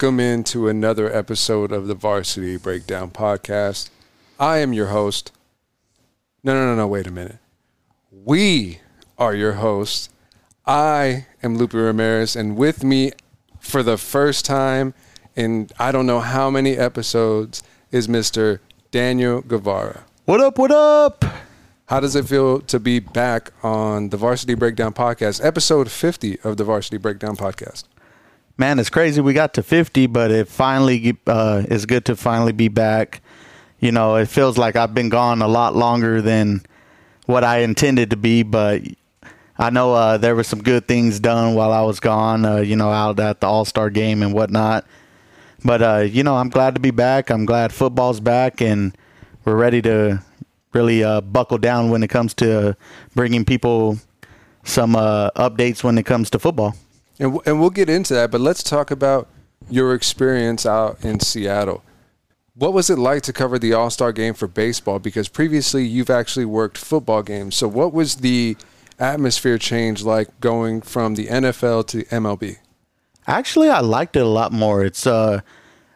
Welcome into another episode of the Varsity Breakdown Podcast. I am your host. No, no, no, no, wait a minute. We are your hosts. I am Lupe Ramirez, and with me for the first time in I don't know how many episodes is Mr. Daniel Guevara. What up? What up? How does it feel to be back on the Varsity Breakdown Podcast, episode 50 of the Varsity Breakdown Podcast? Man, it's crazy. We got to 50, but it finally uh, is good to finally be back. You know, it feels like I've been gone a lot longer than what I intended to be, but I know uh, there were some good things done while I was gone, uh, you know, out at the All Star game and whatnot. But, uh, you know, I'm glad to be back. I'm glad football's back and we're ready to really uh, buckle down when it comes to bringing people some uh, updates when it comes to football. And, w- and we'll get into that, but let's talk about your experience out in Seattle. What was it like to cover the All Star game for baseball? Because previously you've actually worked football games. So, what was the atmosphere change like going from the NFL to MLB? Actually, I liked it a lot more. It's uh,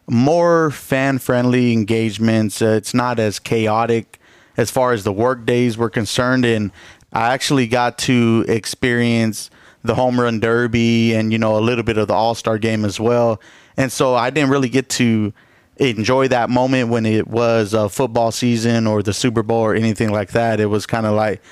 more fan friendly engagements. Uh, it's not as chaotic as far as the work days were concerned. And I actually got to experience the home run derby and, you know, a little bit of the all star game as well. And so I didn't really get to enjoy that moment when it was a football season or the Super Bowl or anything like that. It was kind of like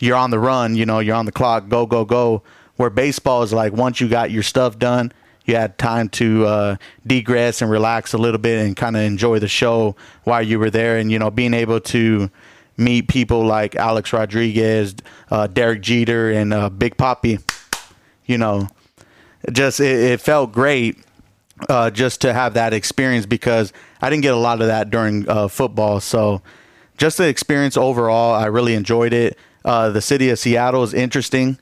you're on the run, you know, you're on the clock, go, go, go. Where baseball is like once you got your stuff done, you had time to uh, degress and relax a little bit and kind of enjoy the show while you were there. And, you know, being able to meet people like Alex Rodriguez, uh, Derek Jeter, and uh, Big Papi, you know, just it, it felt great uh, just to have that experience because I didn't get a lot of that during uh, football. So just the experience overall, I really enjoyed it. Uh, the city of Seattle is interesting.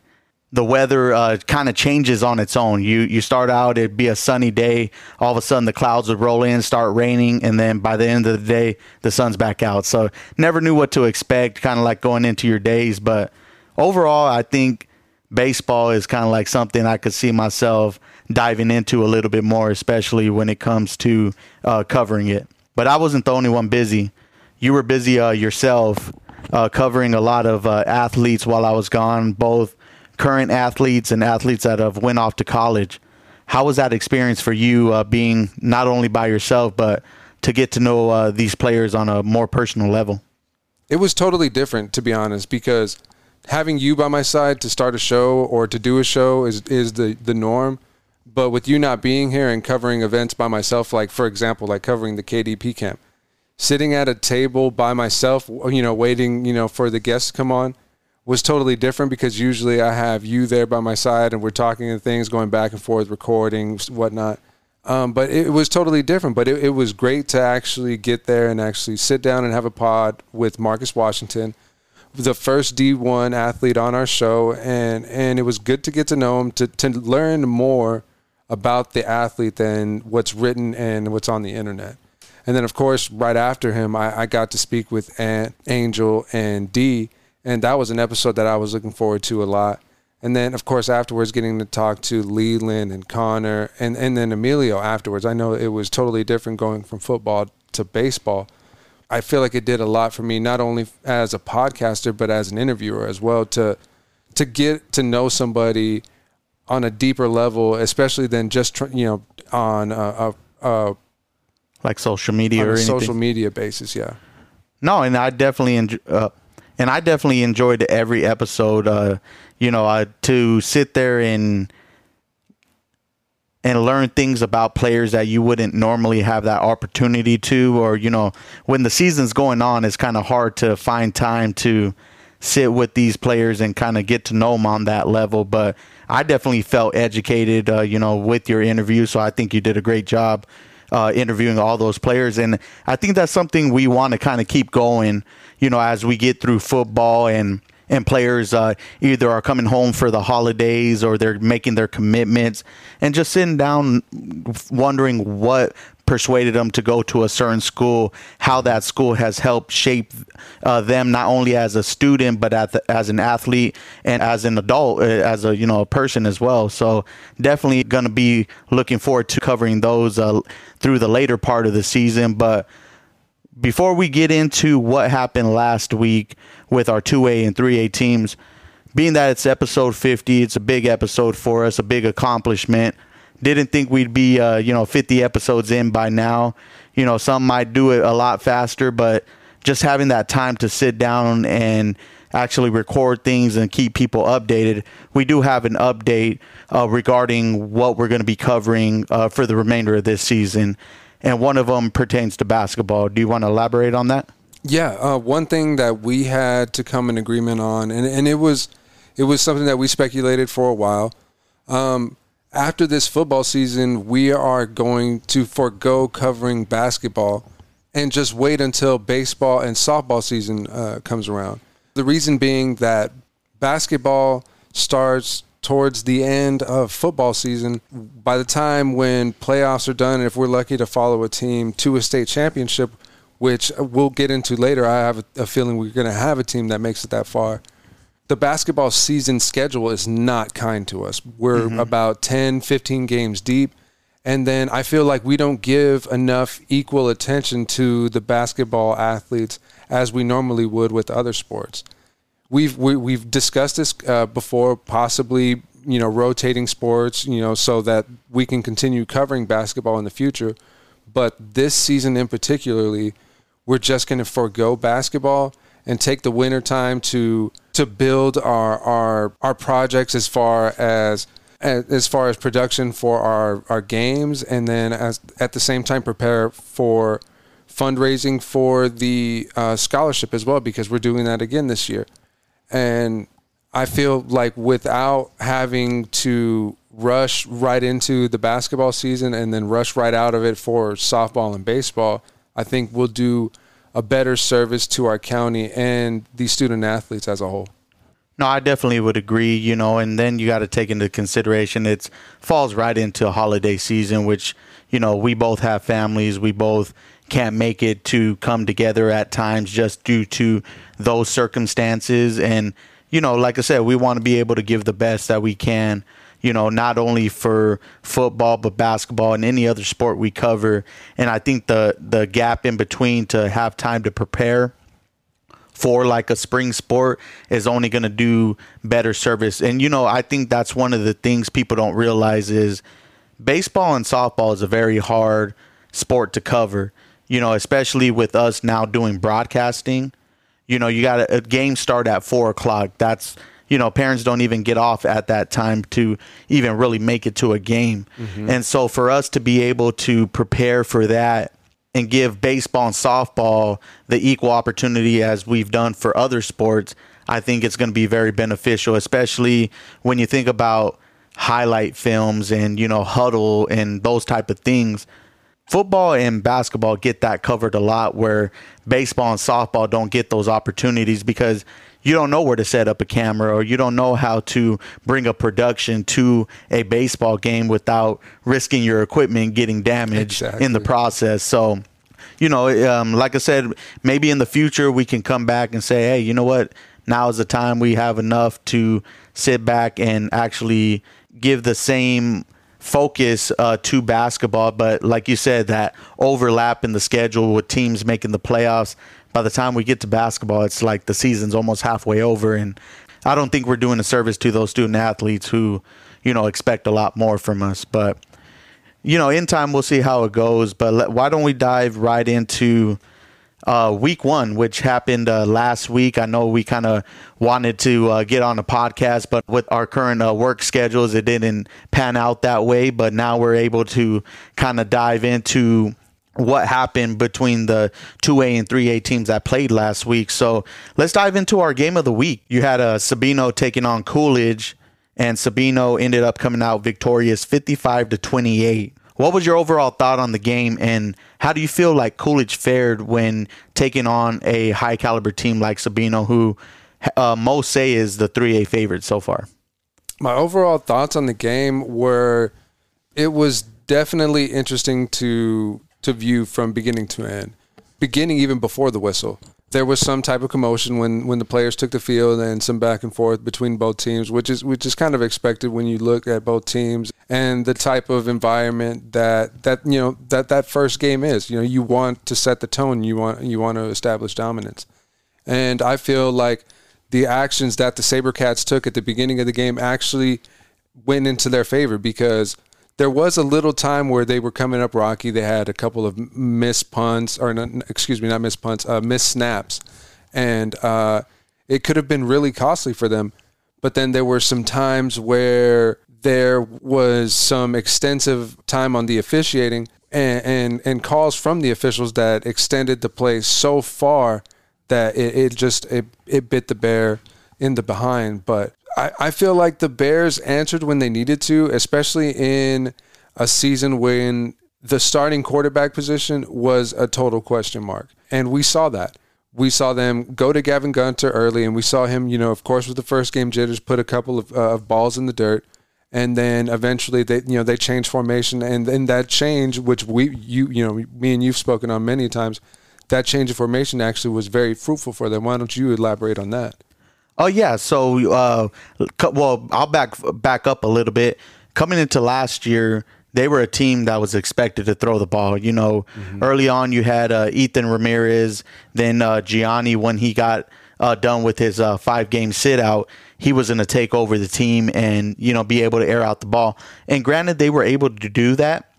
The weather uh, kind of changes on its own. You you start out, it'd be a sunny day. All of a sudden, the clouds would roll in, start raining, and then by the end of the day, the sun's back out. So never knew what to expect. Kind of like going into your days, but overall, I think baseball is kind of like something I could see myself diving into a little bit more, especially when it comes to uh, covering it. But I wasn't the only one busy. You were busy uh, yourself uh, covering a lot of uh, athletes while I was gone, both current athletes and athletes that have went off to college. How was that experience for you, uh, being not only by yourself but to get to know uh, these players on a more personal level? It was totally different, to be honest, because having you by my side to start a show or to do a show is is the the norm. But with you not being here and covering events by myself, like for example, like covering the KDP camp, sitting at a table by myself, you know, waiting, you know, for the guests to come on, was totally different because usually I have you there by my side and we're talking and things, going back and forth, recording, whatnot. Um, but it was totally different. But it, it was great to actually get there and actually sit down and have a pod with Marcus Washington the first D1 athlete on our show, and and it was good to get to know him to to learn more about the athlete than what's written and what's on the internet. And then, of course, right after him, I, I got to speak with Aunt, Angel and D, and that was an episode that I was looking forward to a lot. And then, of course, afterwards, getting to talk to Leland and Connor, and, and then Emilio afterwards. I know it was totally different going from football to baseball. I feel like it did a lot for me, not only as a podcaster, but as an interviewer as well, to to get to know somebody on a deeper level, especially than just you know on a, a, a like social media or anything. social media basis. Yeah. No, and I definitely enjoy, uh, and I definitely enjoyed every episode. Uh, you know, uh, to sit there and and learn things about players that you wouldn't normally have that opportunity to, or you know, when the season's going on, it's kind of hard to find time to sit with these players and kind of get to know them on that level. But I definitely felt educated, uh, you know, with your interview. So I think you did a great job uh, interviewing all those players. And I think that's something we want to kind of keep going, you know, as we get through football and and players uh, either are coming home for the holidays or they're making their commitments and just sitting down wondering what persuaded them to go to a certain school, how that school has helped shape uh, them not only as a student but the, as an athlete and as an adult, uh, as a you know a person as well. So definitely going to be looking forward to covering those uh, through the later part of the season, but before we get into what happened last week with our 2A and 3A teams, being that it's episode 50, it's a big episode for us, a big accomplishment. Didn't think we'd be, uh, you know, 50 episodes in by now. You know, some might do it a lot faster, but just having that time to sit down and actually record things and keep people updated, we do have an update uh, regarding what we're going to be covering uh, for the remainder of this season and one of them pertains to basketball. Do you want to elaborate on that? Yeah, uh, one thing that we had to come in agreement on, and, and it was it was something that we speculated for a while. Um, after this football season, we are going to forego covering basketball and just wait until baseball and softball season uh, comes around. The reason being that basketball starts towards the end of football season, by the time when playoffs are done, if we're lucky to follow a team to a state championship, which we'll get into later, I have a, feeling we're going to have a team that makes it that far. The basketball season schedule is not kind to us. We're mm-hmm. about 10, 15 games deep. And then I feel like we don't give enough equal attention to the basketball athletes as we normally would with other sports we've we, have we have discussed this uh, before, possibly you know rotating sports, you know, so that we can continue covering basketball in the future. But this season in particularly, we're just going to forego basketball and take the winter time to to build our our our projects as far as as far as production for our our games and then as at the same time prepare for fundraising for the uh, scholarship as well because we're doing that again this year and I feel like without having to rush right into the basketball season and then rush right out of it for softball and baseball, I think we'll do a better service to our county and the student athletes as a whole. No, I definitely would agree, you know, and then you got to take into consideration it falls right into holiday season, which, you know, we both have families, we both can't make it to come together at times just due to those circumstances. And, you know, like I said, we want to be able to give the best that we can, you know, not only for football, but basketball and any other sport we cover. And I think the, the gap in between to have time to prepare for like a spring sport is only going to do better service. And, you know, I think that's one of the things people don't realize is baseball and softball is a very hard sport to cover you know, especially with us now doing broadcasting. You know, you got a, game start at four o'clock. That's you know, parents don't even get off at that time to even really make it to a game. Mm-hmm. And so for us to be able to prepare for that and give baseball and softball the equal opportunity as we've done for other sports, I think it's going to be very beneficial, especially when you think about highlight films and, you know, huddle and those type of things football and basketball get that covered a lot where baseball and softball don't get those opportunities because you don't know where to set up a camera or you don't know how to bring a production to a baseball game without risking your equipment getting damaged exactly. in the process so you know um, like i said maybe in the future we can come back and say hey you know what now is the time we have enough to sit back and actually give the same focus uh, to basketball. But like you said, that overlap in the schedule with teams making the playoffs. By the time we get to basketball, it's like the season's almost halfway over, and I don't think we're doing a service to those student athletes who, you know, expect a lot more from us. But you know, in time we'll see how it goes. But let, why don't we dive right into uh, week one, which happened uh, last week. I know we kind of wanted to uh, get on the podcast, but with our current uh, work schedules, it didn't pan out that way. But now we're able to kind of dive into what happened between the 2A and 3A teams that played last week. So let's dive into our game of the week. You had uh, Sabino taking on Coolidge, and Sabino ended up coming out victorious 55 to 28. What was your overall thought on the game, and how do you feel like Coolidge fared when taking on a high caliber team like Sabino, who uh, most say is the 3A favorite so far. My overall thoughts on the game were it was definitely interesting to to view from beginning to end. Beginning even before the whistle. There was some type of commotion when, when the players took the field and some back and forth between both teams, which is which is kind of expected when you look at both teams and the type of environment that that you know that that first game is. You know, you want to set the tone, you want you want to establish dominance. And I feel like the actions that the Sabercats took at the beginning of the game actually went into their favor because there was a little time where they were coming up rocky. They had a couple of missed punts, or not, excuse me, not missed punts, uh, missed snaps, and uh, it could have been really costly for them. But then there were some times where there was some extensive time on the officiating and, and, and calls from the officials that extended the play so far that it, it just it, it bit the bear in the behind. But I, I feel like the Bears answered when they needed to, especially in a season when the starting quarterback position was a total question mark. And we saw that. We saw them go to Gavin Gunter early, and we saw him, you know, of course, with the first game jitters, put a couple of, uh, of balls in the dirt and then eventually they you know they changed formation and then that change which we you you know me and you've spoken on many times that change of formation actually was very fruitful for them why don't you elaborate on that oh yeah so uh, well i'll back back up a little bit coming into last year they were a team that was expected to throw the ball. You know, mm-hmm. early on you had uh, Ethan Ramirez, then uh, Gianni when he got uh, done with his uh, five game sit out, he was going to take over the team and you know be able to air out the ball. And granted, they were able to do that,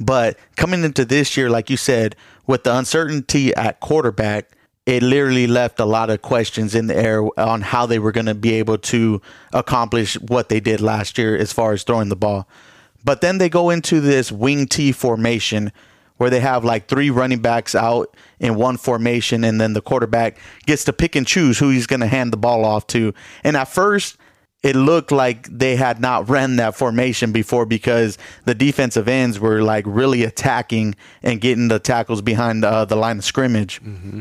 but coming into this year, like you said, with the uncertainty at quarterback, it literally left a lot of questions in the air on how they were going to be able to accomplish what they did last year as far as throwing the ball. But then they go into this wing T formation where they have like three running backs out in one formation and then the quarterback gets to pick and choose who he's going to hand the ball off to. And at first, it looked like they had not ran that formation before because the defensive ends were like really attacking and getting the tackles behind uh, the line of scrimmage. Mm-hmm.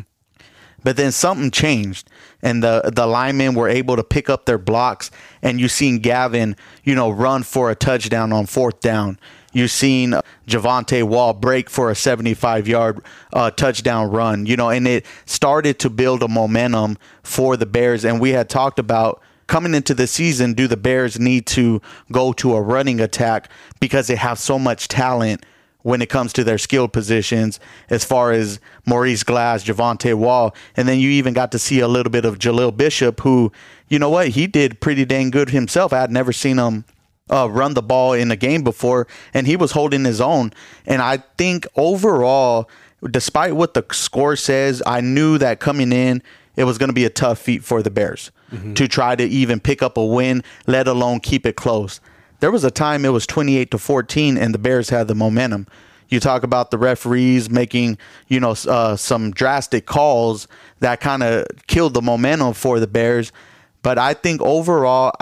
But then something changed, and the the linemen were able to pick up their blocks, and you seen Gavin, you know, run for a touchdown on fourth down. You've seen Javante Wall break for a 75 yard uh, touchdown run, you know, and it started to build a momentum for the Bears. And we had talked about coming into the season, do the Bears need to go to a running attack because they have so much talent when it comes to their skilled positions as far as Maurice Glass, Javante Wall. And then you even got to see a little bit of Jaleel Bishop, who, you know what, he did pretty dang good himself. I had never seen him uh, run the ball in a game before, and he was holding his own. And I think overall, despite what the score says, I knew that coming in, it was going to be a tough feat for the Bears mm-hmm. to try to even pick up a win, let alone keep it close. There was a time it was 28 to 14, and the Bears had the momentum. You talk about the referees making, you know, uh, some drastic calls that kind of killed the momentum for the Bears. But I think overall,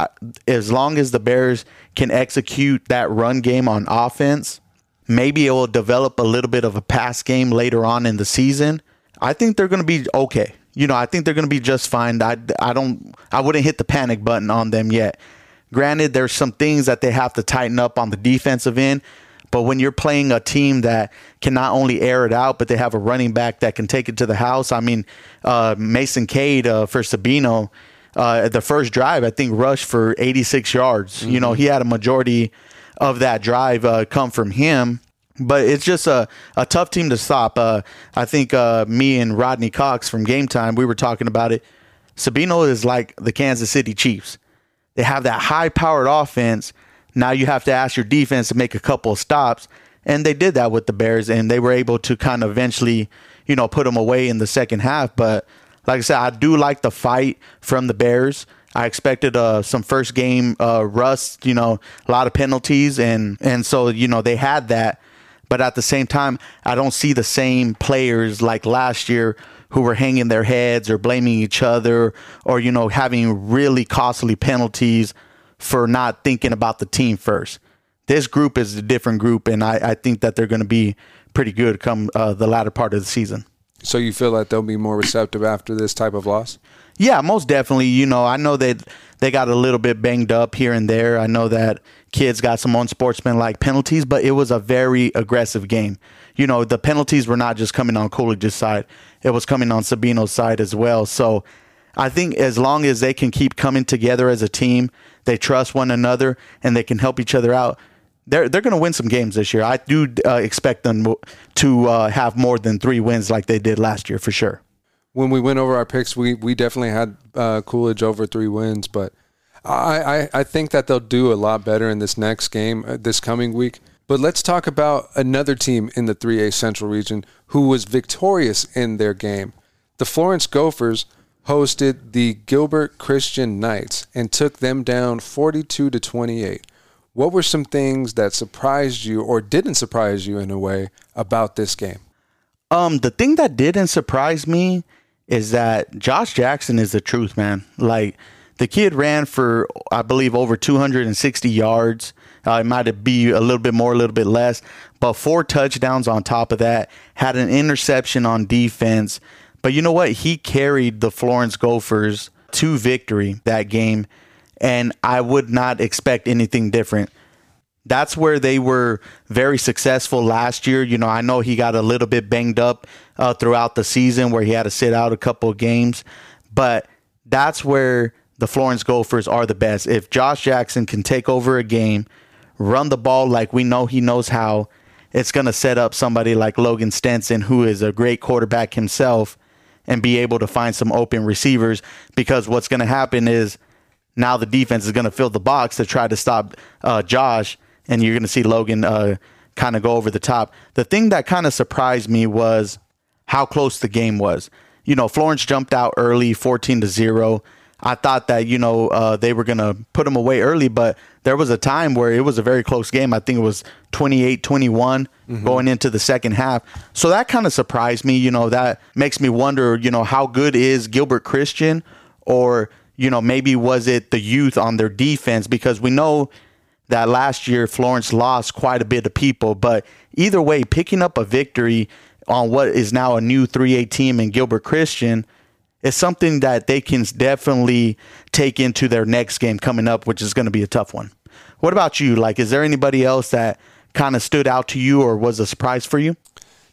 as long as the Bears can execute that run game on offense, maybe it will develop a little bit of a pass game later on in the season. I think they're going to be okay. You know, I think they're going to be just fine. I, I don't, I wouldn't hit the panic button on them yet. Granted, there's some things that they have to tighten up on the defensive end. But when you're playing a team that can not only air it out, but they have a running back that can take it to the house. I mean, uh, Mason Cade uh, for Sabino, uh, the first drive, I think rushed for 86 yards. Mm-hmm. You know, he had a majority of that drive uh, come from him. But it's just a, a tough team to stop. Uh, I think uh, me and Rodney Cox from Game Time, we were talking about it. Sabino is like the Kansas City Chiefs. They have that high powered offense. Now you have to ask your defense to make a couple of stops. And they did that with the Bears, and they were able to kind of eventually, you know, put them away in the second half. But like I said, I do like the fight from the Bears. I expected uh, some first game uh, rust, you know, a lot of penalties, and and so you know they had that. But at the same time, I don't see the same players like last year who were hanging their heads or blaming each other or you know having really costly penalties for not thinking about the team first. This group is a different group, and I, I think that they're going to be pretty good come uh, the latter part of the season. So you feel that they'll be more receptive after this type of loss? Yeah, most definitely. You know, I know that they got a little bit banged up here and there. I know that kids got some unsportsmanlike penalties, but it was a very aggressive game. You know, the penalties were not just coming on Coolidge's side; it was coming on Sabino's side as well. So, I think as long as they can keep coming together as a team, they trust one another, and they can help each other out. They're they're going to win some games this year. I do uh, expect them to uh, have more than three wins like they did last year for sure when we went over our picks, we we definitely had uh, Coolidge over three wins, but I, I, I think that they'll do a lot better in this next game uh, this coming week. But let's talk about another team in the 3A Central region who was victorious in their game. The Florence Gophers hosted the Gilbert Christian Knights and took them down 42 to 28. What were some things that surprised you or didn't surprise you in a way about this game? Um, the thing that didn't surprise me is that Josh Jackson is the truth, man. Like the kid ran for I believe over 260 yards. Uh, it might be a little bit more, a little bit less, but four touchdowns on top of that. Had an interception on defense, but you know what? He carried the Florence Gophers to victory that game, and I would not expect anything different that's where they were very successful last year. You know, I know he got a little bit banged up uh, throughout the season where he had to sit out a couple of games, but that's where the Florence Gophers are the best. If Josh Jackson can take over a game, run the ball like we know he knows how, it's going to set up somebody like Logan Stenson, who is a great quarterback himself, and be able to find some open receivers. Because what's going to happen is now the defense is going to fill the box to try to stop uh, Josh and you're going to see Logan uh, kind of go over the top. The thing that kind of surprised me was how close the game was. You know, Florence jumped out early, 14 to 0. I thought that, you know, uh, they were going to put them away early, but there was a time where it was a very close game. I think it was 28 21 mm-hmm. going into the second half. So that kind of surprised me. You know, that makes me wonder, you know, how good is Gilbert Christian or, you know, maybe was it the youth on their defense? Because we know that last year Florence lost quite a bit of people. But either way, picking up a victory on what is now a new 3A team in Gilbert Christian is something that they can definitely take into their next game coming up, which is going to be a tough one. What about you? Like, is there anybody else that kind of stood out to you or was a surprise for you?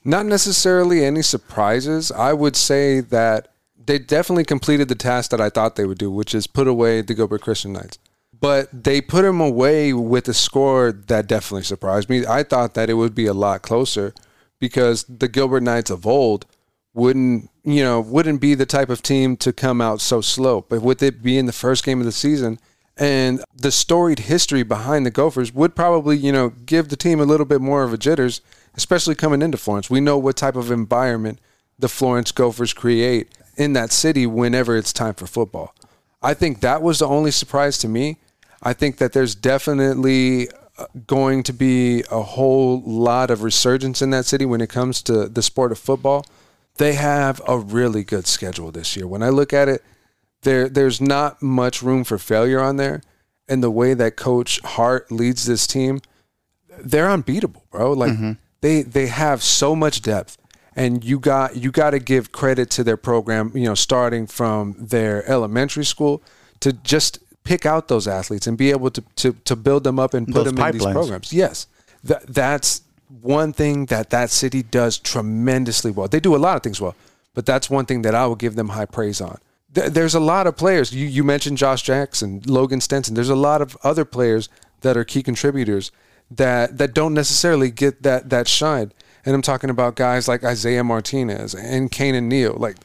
Not necessarily any surprises. I would say that they definitely completed the task that I thought they would do, which is put away the Gilbert Christian Knights but they put him away with a score that definitely surprised me. I thought that it would be a lot closer because the Gilbert Knights of old wouldn't, you know, wouldn't be the type of team to come out so slow. But with it being the first game of the season and the storied history behind the Gophers would probably, you know, give the team a little bit more of a jitters, especially coming into Florence. We know what type of environment the Florence Gophers create in that city whenever it's time for football. I think that was the only surprise to me I think that there's definitely uh, going to be a whole lot of resurgence in that city when it comes to the sport of football. They have a really good schedule this year. When I look at it, there there's not much room for failure on there. And the way that Coach Hart leads this team, they're unbeatable, bro. Like mm-hmm. they they have so much depth. And you got you got to give credit to their program, you know, starting from their elementary school to just pick out those athletes and be able to to, to build them up and put those them in these programs. Yes, that that's one thing that that city does tremendously well. They do a lot of things well, but that's one thing that I will give them high praise on. There's a lot of players. You you mentioned Josh Jackson, Logan Stenson. There's a lot of other players that are key contributors that that don't necessarily get that that shine. And I'm talking about guys like Isaiah Martinez and Kanan Neal, like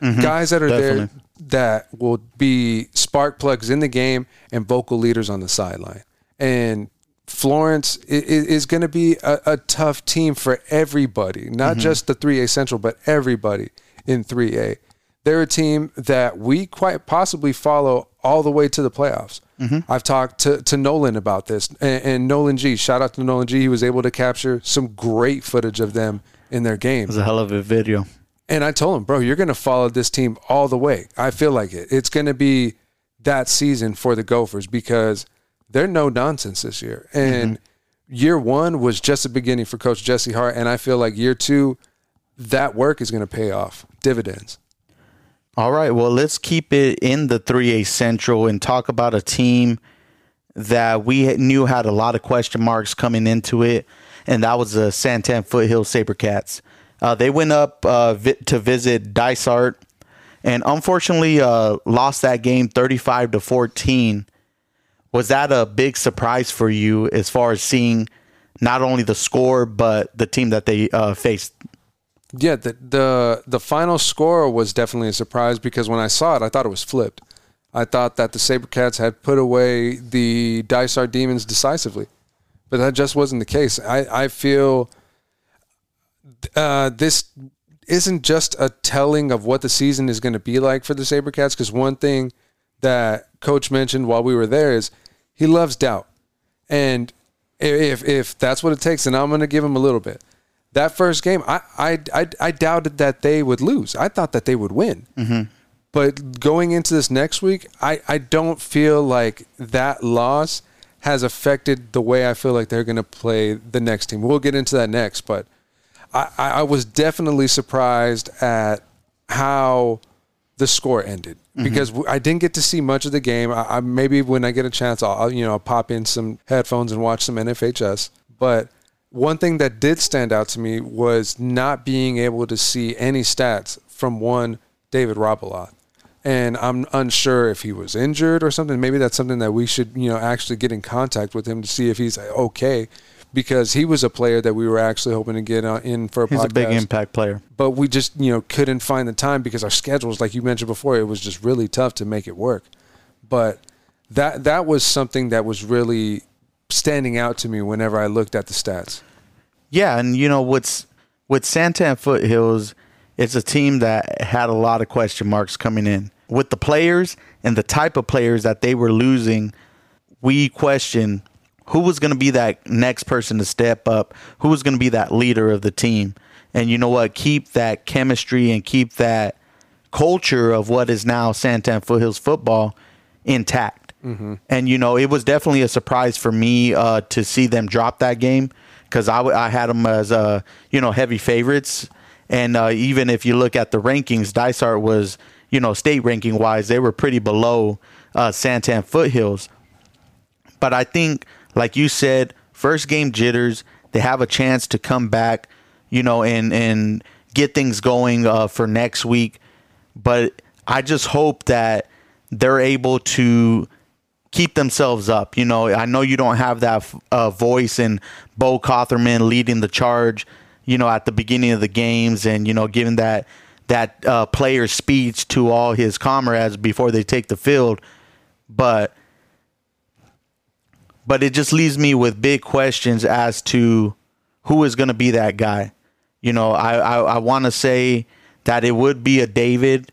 mm-hmm, guys that are definitely. there that will be spark plugs in the game and vocal leaders on the sideline. And Florence is, going to be a, a, tough team for everybody, not mm-hmm. just the 3A Central, but everybody in 3A. They're a team that we quite possibly follow all the way to the playoffs. Mm-hmm. I've talked to, to Nolan about this, and, and, Nolan G. Shout out to Nolan G. He was able to capture some great footage of them in their game. It was a hell of a video. And I told him, bro, you're going to follow this team all the way. I feel like it. It's going to be that season for the Gophers because they're no nonsense this year. And mm-hmm. year one was just the beginning for Coach Jesse Hart. And I feel like year two, that work is going to pay off dividends. All right. Well, let's keep it in the 3A Central and talk about a team that we knew had a lot of question marks coming into it, and that was the San Tan Foothill Sabercats. Uh, they went up uh, vi- to visit Dysart, and unfortunately uh, lost that game 35 to 14. Was that a big surprise for you as far as seeing not only the score but the team that they uh, faced? Yeah, the the the final score was definitely a surprise because when I saw it, I thought it was flipped. I thought that the Sabercats had put away the Dysart Demons decisively, but that just wasn't the case. I I feel uh, this isn't just a telling of what the season is going to be like for the Sabercats because one thing that coach mentioned while we were there is he loves doubt. And if if that's what it takes, then I'm going to give him a little bit that first game, I, I, I, I, doubted that they would lose. I thought that they would win. Mm-hmm. But going into this next week, I, I don't feel like that loss has affected the way I feel like they're going to play the next team. We'll get into that next, but I, I was definitely surprised at how the score ended mm-hmm. because I didn't get to see much of the game. I, I maybe when I get a chance, I'll you know I'll pop in some headphones and watch some NFHS, but one thing that did stand out to me was not being able to see any stats from one David Robaloth. And I'm unsure if he was injured or something. Maybe that's something that we should, you know, actually get in contact with him to see if he's okay, because he was a player that we were actually hoping to get uh, in for a he's podcast. a big impact player. But we just, you know, couldn't find the time because our schedules, like you mentioned before, it was just really tough to make it work. But that that was something that was really standing out to me whenever I looked at the stats. Yeah, and you know what's with San Tan Foothills, it's a team that had a lot of question marks coming in. With the players and the type of players that they were losing, we question who was going to be that next person to step up, who was going to be that leader of the team. And you know what? Keep that chemistry and keep that culture of what is now San Tan Foothills football intact. Mm-hmm. And you know, it was definitely a surprise for me uh, to see them drop that game because I, w- I had them as uh, you know heavy favorites. And uh, even if you look at the rankings, Dysart was you know state ranking wise, they were pretty below uh, San Tan Foothills. But I think, like you said, first game jitters. They have a chance to come back, you know, and and get things going uh, for next week. But I just hope that they're able to keep themselves up. You know, I know you don't have that uh, voice and Bo Cotherman leading the charge, you know, at the beginning of the games and, you know, giving that that uh, player speech to all his comrades before they take the field. But but it just leaves me with big questions as to who is going to be that guy. You know, I I, I want to say that it would be a David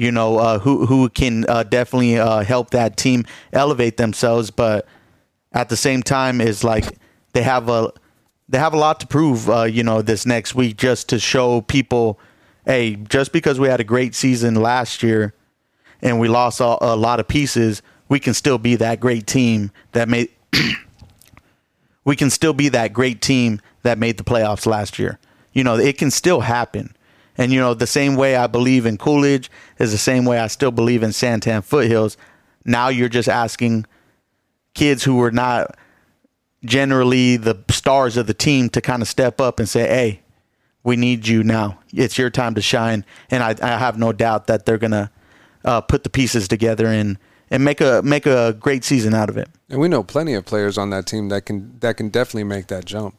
you know, uh, who who can uh, definitely uh, help that team elevate themselves. But at the same time, is like they have a they have a lot to prove. Uh, you know, this next week just to show people, hey, just because we had a great season last year and we lost a, a lot of pieces, we can still be that great team that made. we can still be that great team that made the playoffs last year. You know, it can still happen. And, you know, the same way I believe in Coolidge is the same way I still believe in San Tan Foothills. Now you're just asking kids who were not generally the stars of the team to kind of step up and say, hey, we need you now. It's your time to shine. And I, I have no doubt that they're going to uh, put the pieces together and, and make a make a great season out of it. And we know plenty of players on that team that can that can definitely make that jump.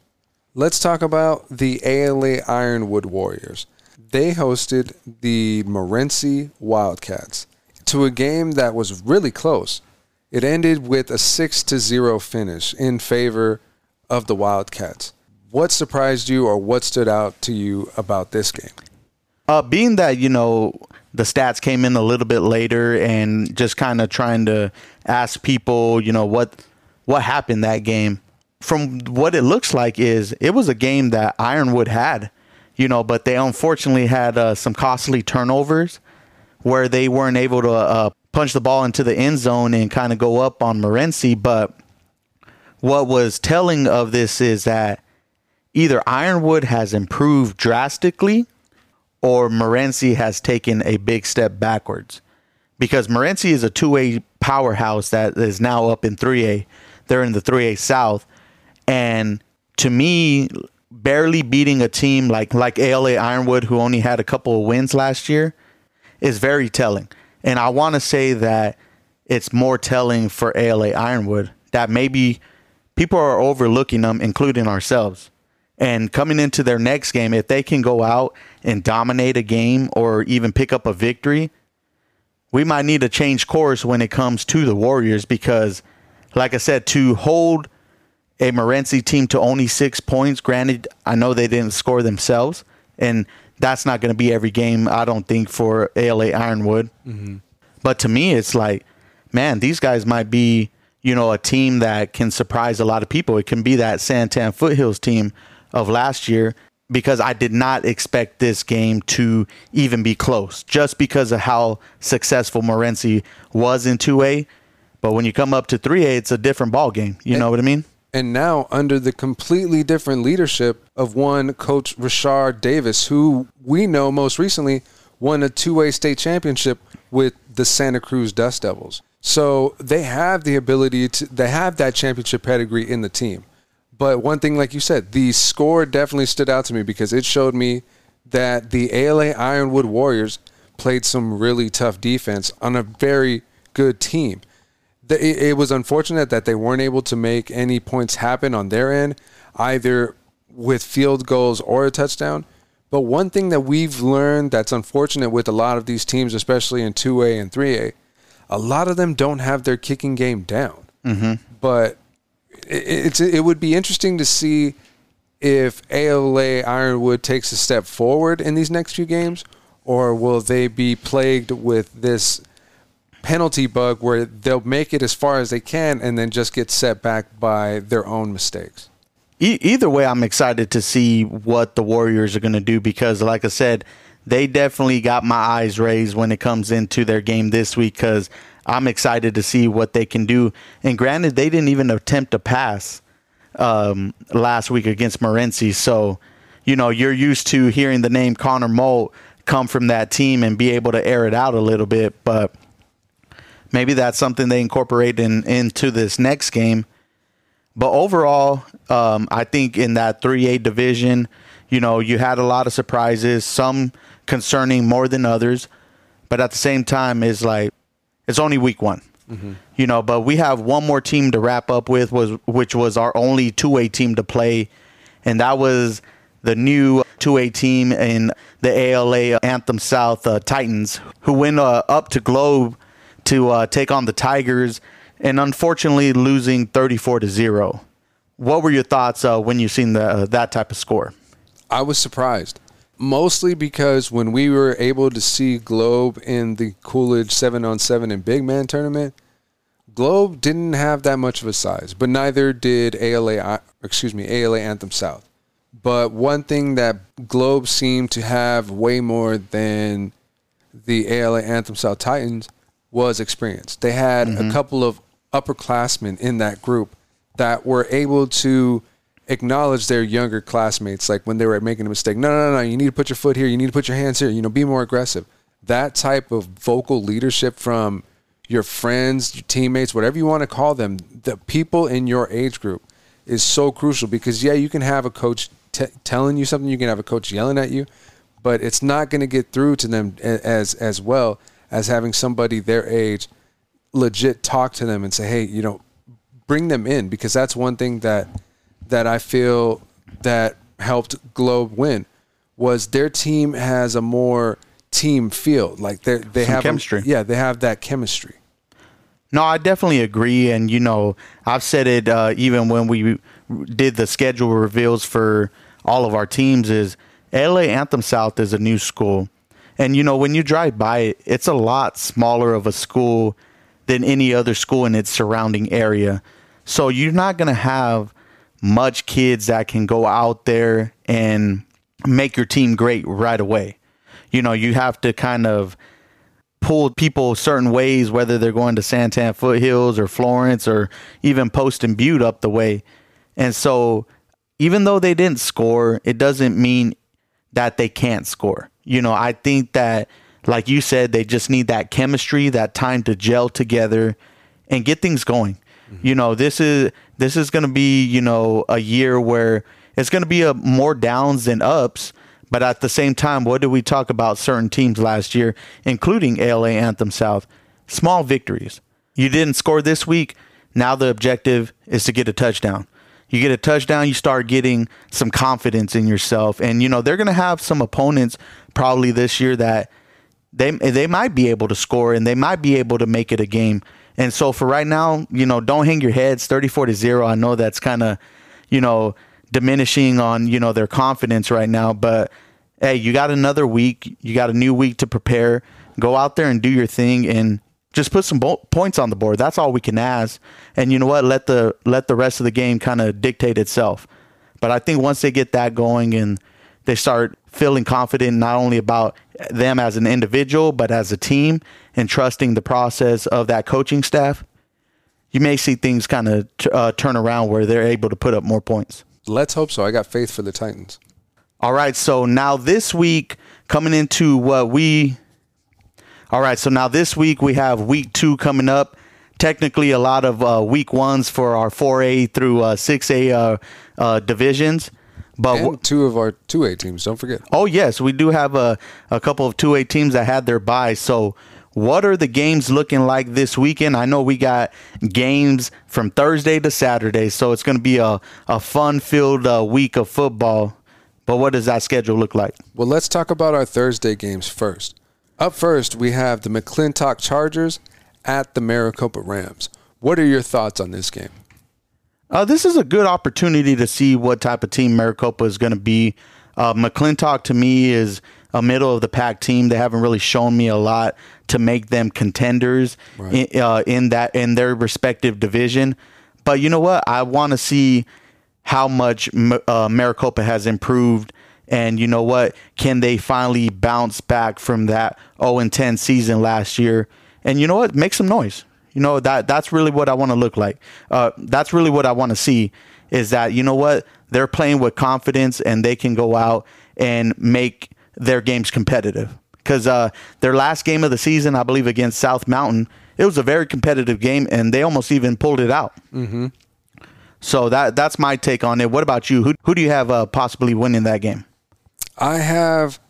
Let's talk about the ALA Ironwood Warriors they hosted the Morenci Wildcats to a game that was really close. It ended with a 6 to 0 finish in favor of the Wildcats. What surprised you or what stood out to you about this game? Uh, being that, you know, the stats came in a little bit later and just kind of trying to ask people, you know, what what happened that game. From what it looks like is it was a game that Ironwood had you know, but they unfortunately had uh, some costly turnovers where they weren't able to uh, punch the ball into the end zone and kind of go up on Morenci. But what was telling of this is that either Ironwood has improved drastically or Morenci has taken a big step backwards. Because Morenci is a 2A powerhouse that is now up in 3A. They're in the 3A South. And to me, barely beating a team like like ALA Ironwood, who only had a couple of wins last year, is very telling. And I want to say that it's more telling for ALA Ironwood that maybe people are overlooking them, including ourselves. And coming into their next game, if they can go out and dominate a game or even pick up a victory, we might need to change course when it comes to the Warriors because, like I said, to hold a Morenci team to only six points, granted, I know they didn't score themselves, and that's not going to be every game, I don't think, for ALA Ironwood. Mm-hmm. But to me, it's like, man, these guys might be, you know, a team that can surprise a lot of people. It can be that San Tan Foothills team of last year because I did not expect this game to even be close just because of how successful Morenci was in 2A. But when you come up to 3A, it's a different ball game. You and, know what I mean? And now under the completely different leadership of one coach Richard Davis, who we know most recently won a 2A state championship with the Santa Cruz Dust Devils. So they have the ability to they have that championship pedigree in the team. But one thing, like you said, the score definitely stood out to me because it showed me that the ALA Ironwood Warriors played some really tough defense on a very good team. It was unfortunate that they weren't able to make any points happen on their end, either with field goals or a touchdown. But one thing that we've learned that's unfortunate with a lot of these teams, especially in 2A and 3A, a lot of them don't have their kicking game down. Mm-hmm. But it's it would be interesting to see if ALA Ironwood takes a step forward in these next few games, or will they be plagued with this penalty bug where they'll make it as far as they can and then just get set back by their own mistakes? E- either way, I'm excited to see what the Warriors are going to do because, like I said, they definitely got my eyes raised when it comes into their game this week because I'm excited to see what they can do. And granted, they didn't even attempt a pass um, last week against Morenci. So, you know, you're used to hearing the name Connor Molt come from that team and be able to air it out a little bit. But maybe that's something they incorporate in, into this next game. But overall, um, I think in that 3A division, you know, you had a lot of surprises, some concerning more than others. But at the same time, is like it's only week one. Mm-hmm. You know, but we have one more team to wrap up with was which was our only two-way team to play, and that was the new two-way team in the ALA Anthem South uh, Titans, who went uh, up to Globe to uh, take on the Tigers, and unfortunately losing 34 to zero. What were your thoughts uh, when you seen the, uh, that type of score? I was surprised mostly because when we were able to see Globe in the Coolidge 7 on 7 and Big Man tournament, Globe didn't have that much of a size, but neither did ALA, excuse me, ALA Anthem South. But one thing that Globe seemed to have way more than the ALA Anthem South Titans was experience. They had mm-hmm. a couple of upperclassmen in that group that were able to acknowledge their younger classmates, like when they were making a mistake. No, no, no, you need to put your foot here. You need to put your hands here. You know, be more aggressive. That type of vocal leadership from your friends, your teammates, whatever you want to call them, the people in your age group is so crucial because, yeah, you can have a coach t- telling you something, you can have a coach yelling at you, but it's not going to get through to them as, as well as having somebody their age legit talk to them and say, hey, you know, bring them in because that's one thing that – that I feel that helped Globe win was their team has a more team feel. Like they they Some have chemistry. A, yeah, they have that chemistry. No, I definitely agree, and you know, I've said it uh, even when we did the schedule reveals for all of our teams. Is LA Anthem South is a new school, and you know when you drive by it, it's a lot smaller of a school than any other school in its surrounding area. So you're not going to have much kids that can go out there and make your team great right away. You know, you have to kind of pull people certain ways, whether they're going to San Tan Foothills or Florence or even Poston Butte up the way. And so, even though they didn't score, it doesn't mean that they can't score. You know, I think that, like you said, they just need that chemistry, that time to gel together and get things going. Mm-hmm. You know, this is this is going to be, you know, a year where it's going to be a more downs than ups. But at the same time, what did we talk about certain teams last year, including ALA Anthem South? Small victories. You didn't score this week. Now the objective is to get a touchdown. You get a touchdown, you start getting some confidence in yourself. And, you know, they're going to have some opponents probably this year that they, they might be able to score and they might be able to make it a game. And so for right now, you know, don't hang your heads 34 to 0. I know that's kind of, you know, diminishing on, you know, their confidence right now, but hey, you got another week, you got a new week to prepare. Go out there and do your thing and just put some bo- points on the board. That's all we can ask. And you know what? Let the let the rest of the game kind of dictate itself. But I think once they get that going and they start feeling confident not only about them as an individual but as a team and trusting the process of that coaching staff, you may see things kind of uh, turn around where they're able to put up more points. Let's hope so. I got faith for the Titans. All right, so now this week coming into what we all right, so now this week we have week two coming up. Technically, a lot of uh, week ones for our 4A through uh, 6A uh, uh, divisions. But and two of our 2A teams, don't forget. Oh, yes, we do have a, a couple of 2A teams that had their buys. So, what are the games looking like this weekend? I know we got games from Thursday to Saturday, so it's going to be a, a fun filled uh, week of football. But what does that schedule look like? Well, let's talk about our Thursday games first. Up first, we have the McClintock Chargers at the Maricopa Rams. What are your thoughts on this game? Uh, this is a good opportunity to see what type of team Maricopa is going to be. Uh, McClintock to me is a middle of the pack team. They haven't really shown me a lot to make them contenders right. in, uh, in that in their respective division. But you know what? I want to see how much uh, Maricopa has improved and you know what? Can they finally bounce back from that 0 and 10 season last year? And you know what? Make some noise. You know that that's really what I want to look like. Uh, that's really what I want to see. Is that you know what they're playing with confidence and they can go out and make their games competitive. Because uh, their last game of the season, I believe, against South Mountain, it was a very competitive game, and they almost even pulled it out. Mm-hmm. So that that's my take on it. What about you? Who who do you have uh, possibly winning that game? I have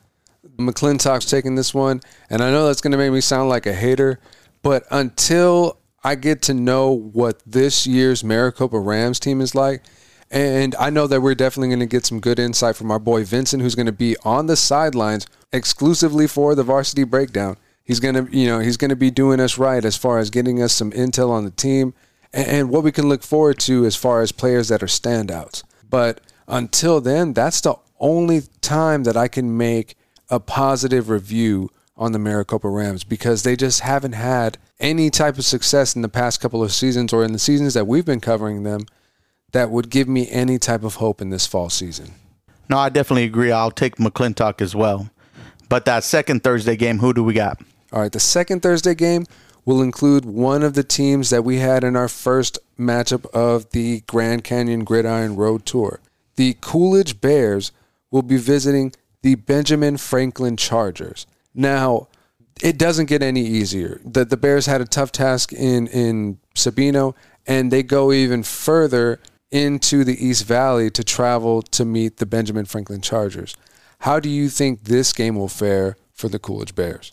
McClintock's taking this one, and I know that's going to make me sound like a hater, but until I get to know what this year's Maricopa Rams team is like, and I know that we're definitely going to get some good insight from our boy Vincent, who's going to be on the sidelines exclusively for the varsity breakdown. He's going to, you know, he's going to be doing us right as far as getting us some intel on the team and, and what we can look forward to as far as players that are standouts. But until then, that's the only time that I can make a positive review on the Maricopa Rams because they just haven't had any type of success in the past couple of seasons or in the seasons that we've been covering them that would give me any type of hope in this fall season. No, I definitely agree. I'll take McClintock as well. But that second Thursday game, who do we got? All right, the second Thursday game will include one of the teams that we had in our first matchup of the Grand Canyon Gridiron Road Tour. The Coolidge Bears will be visiting the Benjamin Franklin Chargers. Now, it doesn't get any easier. The, the Bears had a tough task in, in Sabino, and they go even further into the East Valley to travel to meet the Benjamin Franklin Chargers. How do you think this game will fare for the Coolidge Bears?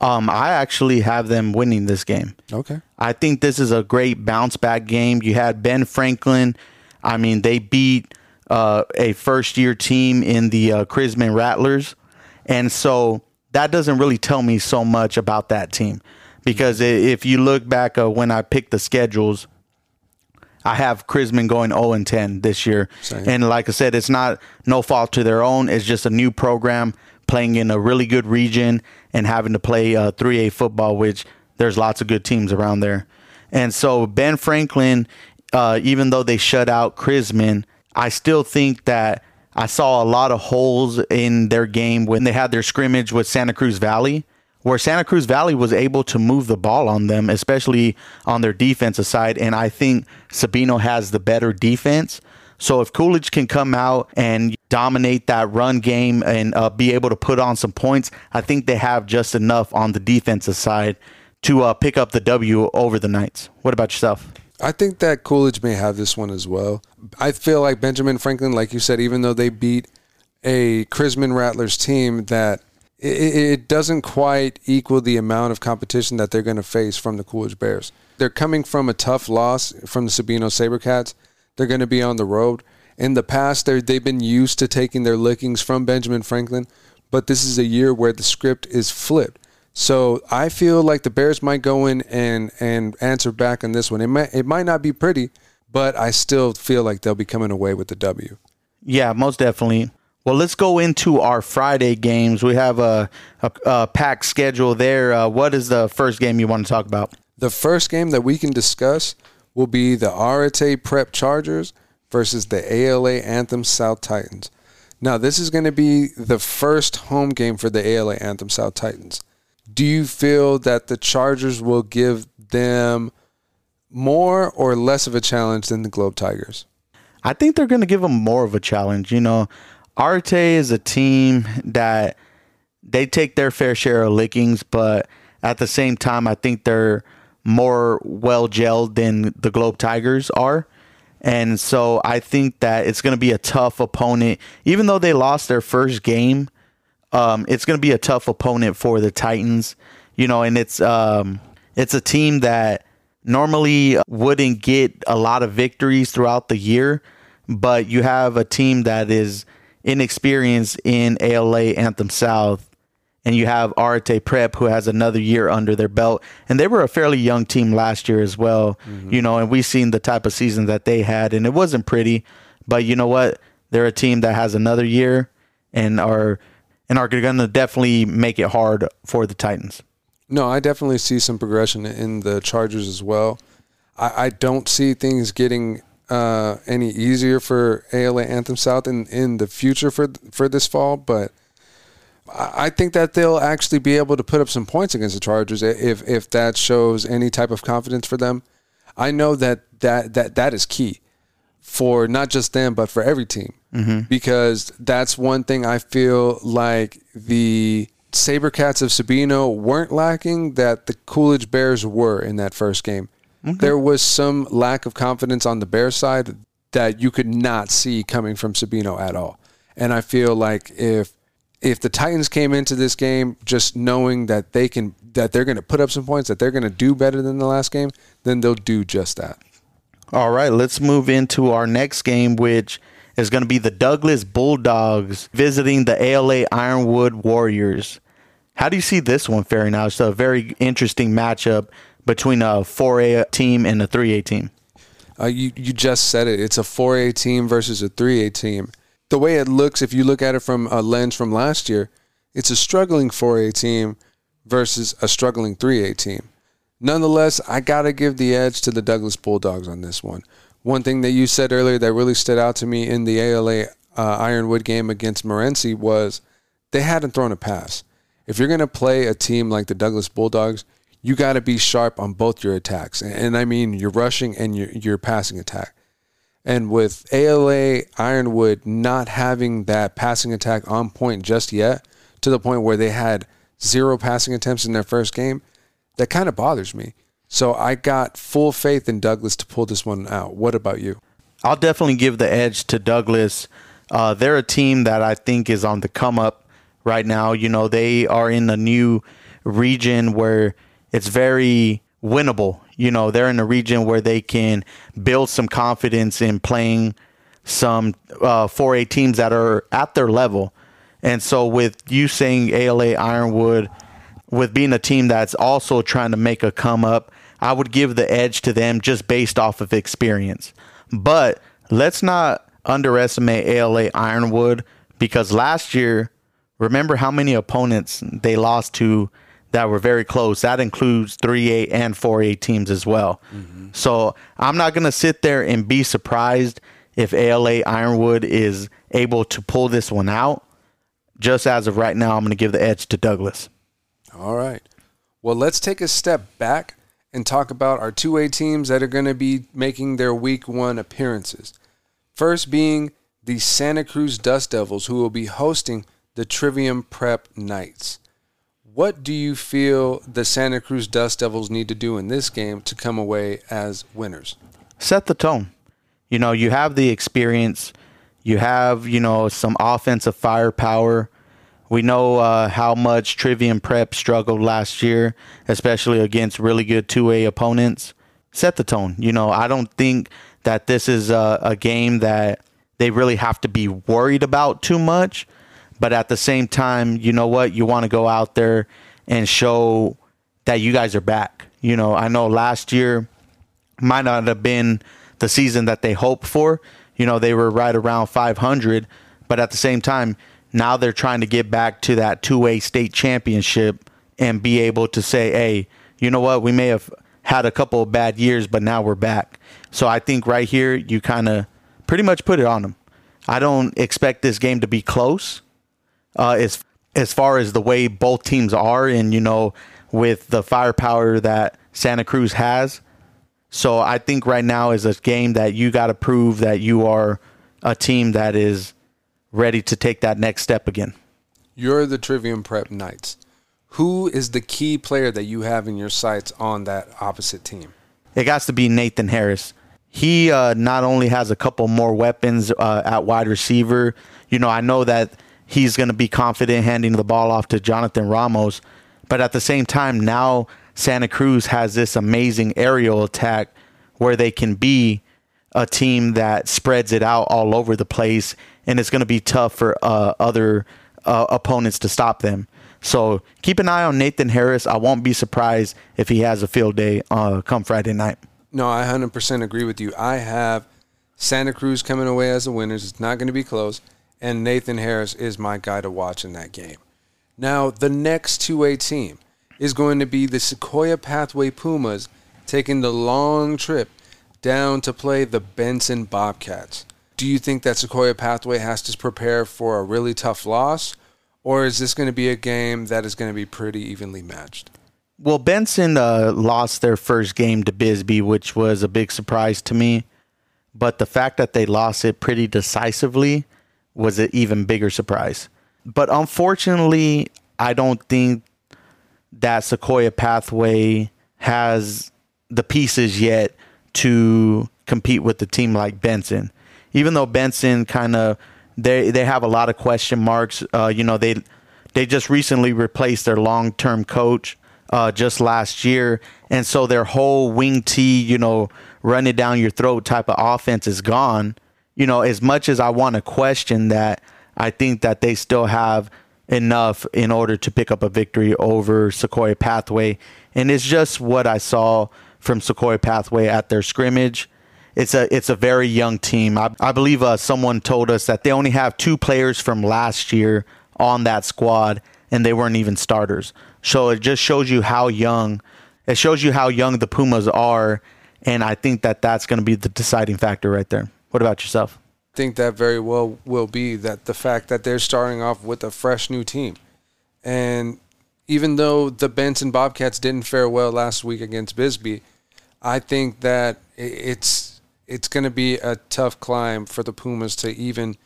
Um, I actually have them winning this game. Okay. I think this is a great bounce back game. You had Ben Franklin. I mean, they beat uh, a first year team in the uh, Crismon Rattlers. And so that doesn't really tell me so much about that team because if you look back uh, when I picked the schedules, I have Crismon going 0 and 10 this year. Same. And like I said, it's not no fault to their own. It's just a new program playing in a really good region and having to play uh, 3A football, which there's lots of good teams around there. And so Ben Franklin, uh, even though they shut out Crismon, I still think that I saw a lot of holes in their game when they had their scrimmage with Santa Cruz Valley, where Santa Cruz Valley was able to move the ball on them, especially on their defensive side. And I think Sabino has the better defense. So if Coolidge can come out and dominate that run game and uh, be able to put on some points, I think they have just enough on the defensive side to uh, pick up the W over the Knights. What about yourself? I think that Coolidge may have this one as well. I feel like Benjamin Franklin, like you said, even though they beat a Crismon Rattlers team, that it, it doesn't quite equal the amount of competition that they're going to face from the Coolidge Bears. They're coming from a tough loss from the Sabino Sabercats. They're going to be on the road. In the past, they've been used to taking their lickings from Benjamin Franklin, but this is a year where the script is flipped. So I feel like the Bears might go in and and answer back on this one. It might it might not be pretty, but I still feel like they'll be coming away with the W. Yeah, most definitely. Well, let's go into our Friday games. We have a, a, a packed schedule there. Uh, what is the first game you want to talk about? The first game that we can discuss will be the Arete Prep Chargers versus the ALA Anthem South Titans. Now, this is going to be the first home game for the ALA Anthem South Titans. Do you feel that the Chargers will give them more or less of a challenge than the Globe Tigers? I think they're going to give them more of a challenge. You know, Arete is a team that they take their fair share of lickings, but at the same time, I think they're more well gelled than the Globe Tigers are. And so I think that it's going to be a tough opponent. Even though they lost their first game, um, it's going to be a tough opponent for the Titans. You know, and it's um, it's a team that normally wouldn't get a lot of victories throughout the year, but you have a team that is inexperienced in ALA Anthem South and you have Arete Prep who has another year under their belt, and they were a fairly young team last year as well. Mm-hmm. You know, and we've seen the type of season that they had, and it wasn't pretty. But you know what? They're a team that has another year and are and are going to definitely make it hard for the Titans. No, I definitely see some progression in the Chargers as well. I, I don't see things getting uh, any easier for ALA Anthem South in, in the future for for this fall, but I think that they'll actually be able to put up some points against the Chargers if if that shows any type of confidence for them. I know that that that that is key for not just them but for every team mm-hmm. because that's one thing I feel like the SaberCats of Sabino weren't lacking that the Coolidge Bears were in that first game. Okay. There was some lack of confidence on the Bears side that you could not see coming from Sabino at all. And I feel like if if the Titans came into this game just knowing that they can that they're going to put up some points, that they're going to do better than the last game, then they'll do just that. All right, let's move into our next game, which is going to be the Douglas Bulldogs visiting the ALA Ironwood Warriors. How do you see this one faring out? It's a very interesting matchup between a 4A team and a 3A team. Uh, you you just said it. It's a 4A team versus a 3A team the way it looks, if you look at it from a lens from last year, it's a struggling 4A team versus a struggling 3A team. Nonetheless, I got to give the edge to the Douglas Bulldogs on this one. One thing that you said earlier that really stood out to me in the ALA uh, Ironwood game against Morenci was they hadn't thrown a pass. If you're going to play a team like the Douglas Bulldogs, you got to be sharp on both your attacks. And I mean your rushing and your, your passing attack. And with ALA Ironwood not having that passing attack on point just yet, to the point where they had zero passing attempts in their first game, that kind of bothers me. So I got full faith in Douglas to pull this one out. What about you? I'll definitely give the edge to Douglas. Uh, they're a team that I think is on the come up right now. You know, they are in a new region where it's very winnable. You know, they're in a region where they can build some confidence in playing some uh, 4A teams that are at their level. And so, with you saying ALA Ironwood, with being a team that's also trying to make a come up, I would give the edge to them just based off of experience. But let's not underestimate ALA Ironwood because last year, remember how many opponents they lost to that were very close. That includes 3A and 4A teams as well. Mm-hmm. So I'm not going to sit there and be surprised if ALA Ironwood is able to pull this one out. Just as of right now, I'm going to give the edge to Douglas. All right. Well, let's take a step back and talk about our 2A teams that are going to be making their week one appearances. First being the Santa Cruz Dust Devils, who will be hosting the Trivium Prep Knights. What do you feel the Santa Cruz Dust Devils need to do in this game to come away as winners? Set the tone. You know, you have the experience, you have, you know, some offensive firepower. We know uh, how much Trivium Prep struggled last year, especially against really good 2A opponents. Set the tone. You know, I don't think that this is a, a game that they really have to be worried about too much. But at the same time, you know what? You want to go out there and show that you guys are back. You know, I know last year might not have been the season that they hoped for. You know, they were right around 500, but at the same time, now they're trying to get back to that 2A state championship and be able to say, hey, you know what? We may have had a couple of bad years, but now we're back. So I think right here, you kind of pretty much put it on them. I don't expect this game to be close. Uh, as as far as the way both teams are, and you know, with the firepower that Santa Cruz has, so I think right now is a game that you got to prove that you are a team that is ready to take that next step again. You're the Trivium Prep Knights. Who is the key player that you have in your sights on that opposite team? It got to be Nathan Harris. He uh, not only has a couple more weapons uh, at wide receiver. You know, I know that he's going to be confident handing the ball off to Jonathan Ramos, but at the same time, now Santa Cruz has this amazing aerial attack where they can be a team that spreads it out all over the place, and it's going to be tough for uh, other uh, opponents to stop them. So keep an eye on Nathan Harris. I won't be surprised if he has a field day uh, come Friday night. No, I 100% agree with you. I have Santa Cruz coming away as the winners. It's not going to be close. And Nathan Harris is my guy to watch in that game. Now, the next 2A team is going to be the Sequoia Pathway Pumas taking the long trip down to play the Benson Bobcats. Do you think that Sequoia Pathway has to prepare for a really tough loss? Or is this going to be a game that is going to be pretty evenly matched? Well, Benson uh, lost their first game to Bisbee, which was a big surprise to me. But the fact that they lost it pretty decisively was an even bigger surprise. But unfortunately, I don't think that Sequoia Pathway has the pieces yet to compete with a team like Benson. Even though Benson kind of they they have a lot of question marks. Uh, you know they they just recently replaced their long term coach uh, just last year, and so their whole wing T, you know, running down your throat type of offense is gone. You know, as much as I want to question that, I think that they still have enough in order to pick up a victory over Sequoia Pathway, and it's just what I saw from Sequoia Pathway at their scrimmage. It's a it's a very young team. I, I believe uh, someone told us that they only have two players from last year on that squad, and they weren't even starters. So it just shows you how young. It shows you how young the Pumas are, and I think that that's going to be the deciding factor right there. What about yourself? I think that very well will be that the fact that they're starting off with a fresh new team, and even though the Benson Bobcats didn't fare well last week against Bisbee, I think that it's it's going to be a tough climb for the Pumas to even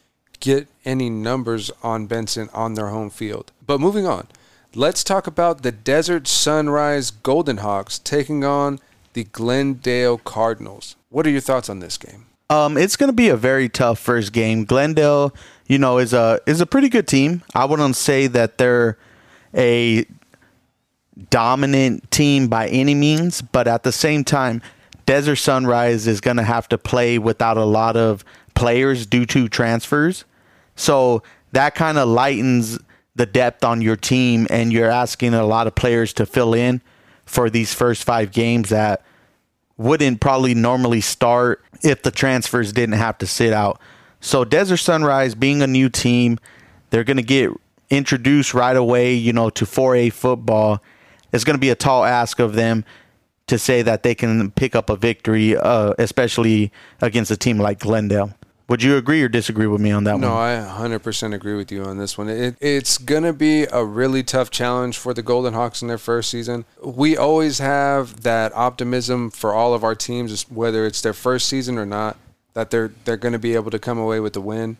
get any numbers on Benson on their home field. But moving on, let's talk about the Desert Sunrise Golden Hawks taking on the Glendale Cardinals. What are your thoughts on this game? Um, it's going to be a very tough first game. Glendale, you know, is a is a pretty good team. I wouldn't say that they're a dominant team by any means, but at the same time, Desert Sunrise is going to have to play without a lot of players due to transfers. So that kind of lightens the depth on your team, and you're asking a lot of players to fill in for these first five games that wouldn't probably normally start if the transfers didn't have to sit out. So Desert Sunrise being a new team, they're going to get introduced right away, you know, to 4A football it's going to be a tall ask of them to say that they can pick up a victory, uh, especially against a team like Glendale. Would you agree or disagree with me on that no, one? No, I 100% agree with you on this one. It, it's going to be a really tough challenge for the Golden Hawks in their first season. We always have that optimism for all of our teams, whether it's their first season or not, that they're they're going to be able to come away with the win,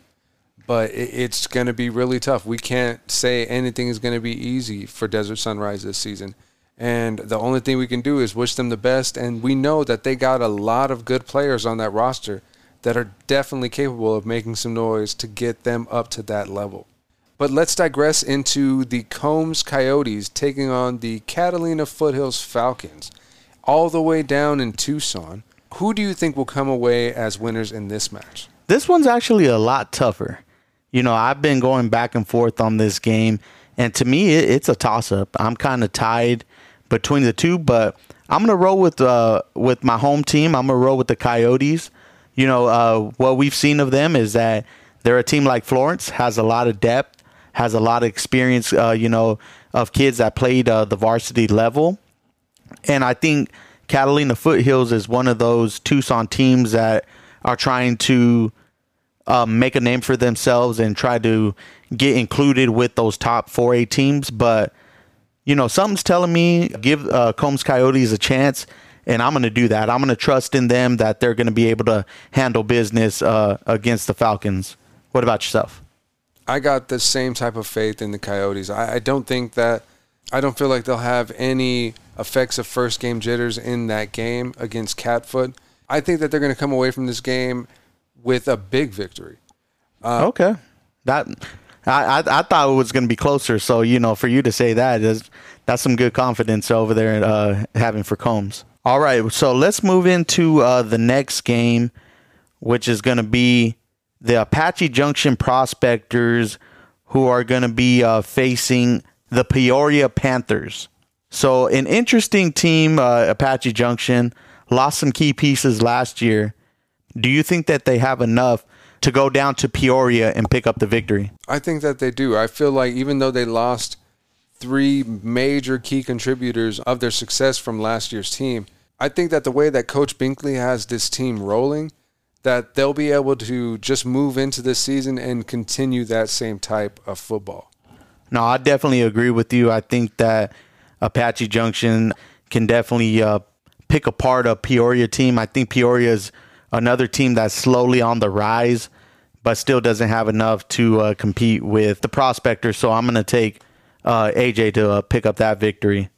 but it, it's going to be really tough. We can't say anything is going to be easy for Desert Sunrise this season. And the only thing we can do is wish them the best. And we know that they got a lot of good players on that roster that are definitely capable of making some noise to get them up to that level. But let's digress into the Combs Coyotes taking on the Catalina Foothills Falcons, all the way down in Tucson. Who do you think will come away as winners in this match? This one's actually a lot tougher. You know, I've been going back and forth on this game, and to me, it's a toss up. I'm kind of tied between the two, but I'm gonna roll with uh, with my home team. I'm gonna roll with the Coyotes. You know, uh, what we've seen of them is that they're a team like Florence has a lot of depth has a lot of experience, uh, you know, of kids that played uh, the varsity level. And I think Catalina Foothills is one of those Tucson teams that are trying to um, make a name for themselves and try to get included with those top 4A teams. But, you know, something's telling me give uh, Combs Coyotes a chance. And I'm going to do that. I'm going to trust in them that they're going to be able to handle business uh, against the Falcons. What about yourself? I got the same type of faith in the Coyotes. I, I don't think that I don't feel like they'll have any effects of first game jitters in that game against Catfoot. I think that they're going to come away from this game with a big victory. Uh, okay, that I, I, I thought it was going to be closer. So you know, for you to say that is that's some good confidence over there uh, having for Combs. All right, so let's move into uh, the next game, which is going to be the Apache Junction prospectors who are going to be uh, facing the Peoria Panthers. So, an interesting team, uh, Apache Junction, lost some key pieces last year. Do you think that they have enough to go down to Peoria and pick up the victory? I think that they do. I feel like even though they lost three major key contributors of their success from last year's team, I think that the way that Coach Binkley has this team rolling that they'll be able to just move into this season and continue that same type of football. No, I definitely agree with you. I think that Apache Junction can definitely uh, pick apart a Peoria team. I think Peoria is another team that's slowly on the rise, but still doesn't have enough to uh, compete with the prospectors. So I'm going to take uh, AJ to uh, pick up that victory.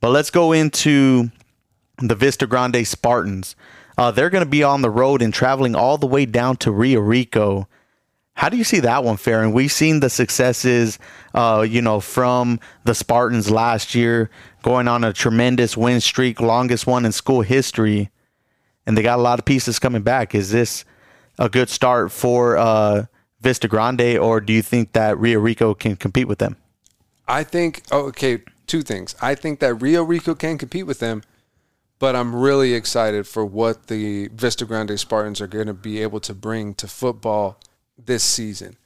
But let's go into the Vista Grande Spartans. Uh, they're going to be on the road and traveling all the way down to Rio Rico. How do you see that one faring? We've seen the successes, uh, you know, from the Spartans last year, going on a tremendous win streak, longest one in school history, and they got a lot of pieces coming back. Is this a good start for uh, Vista Grande, or do you think that Rio Rico can compete with them? I think. Oh, okay, two things. I think that Rio Rico can compete with them but I'm really excited for what the Vista Grande Spartans are going to be able to bring to football this season.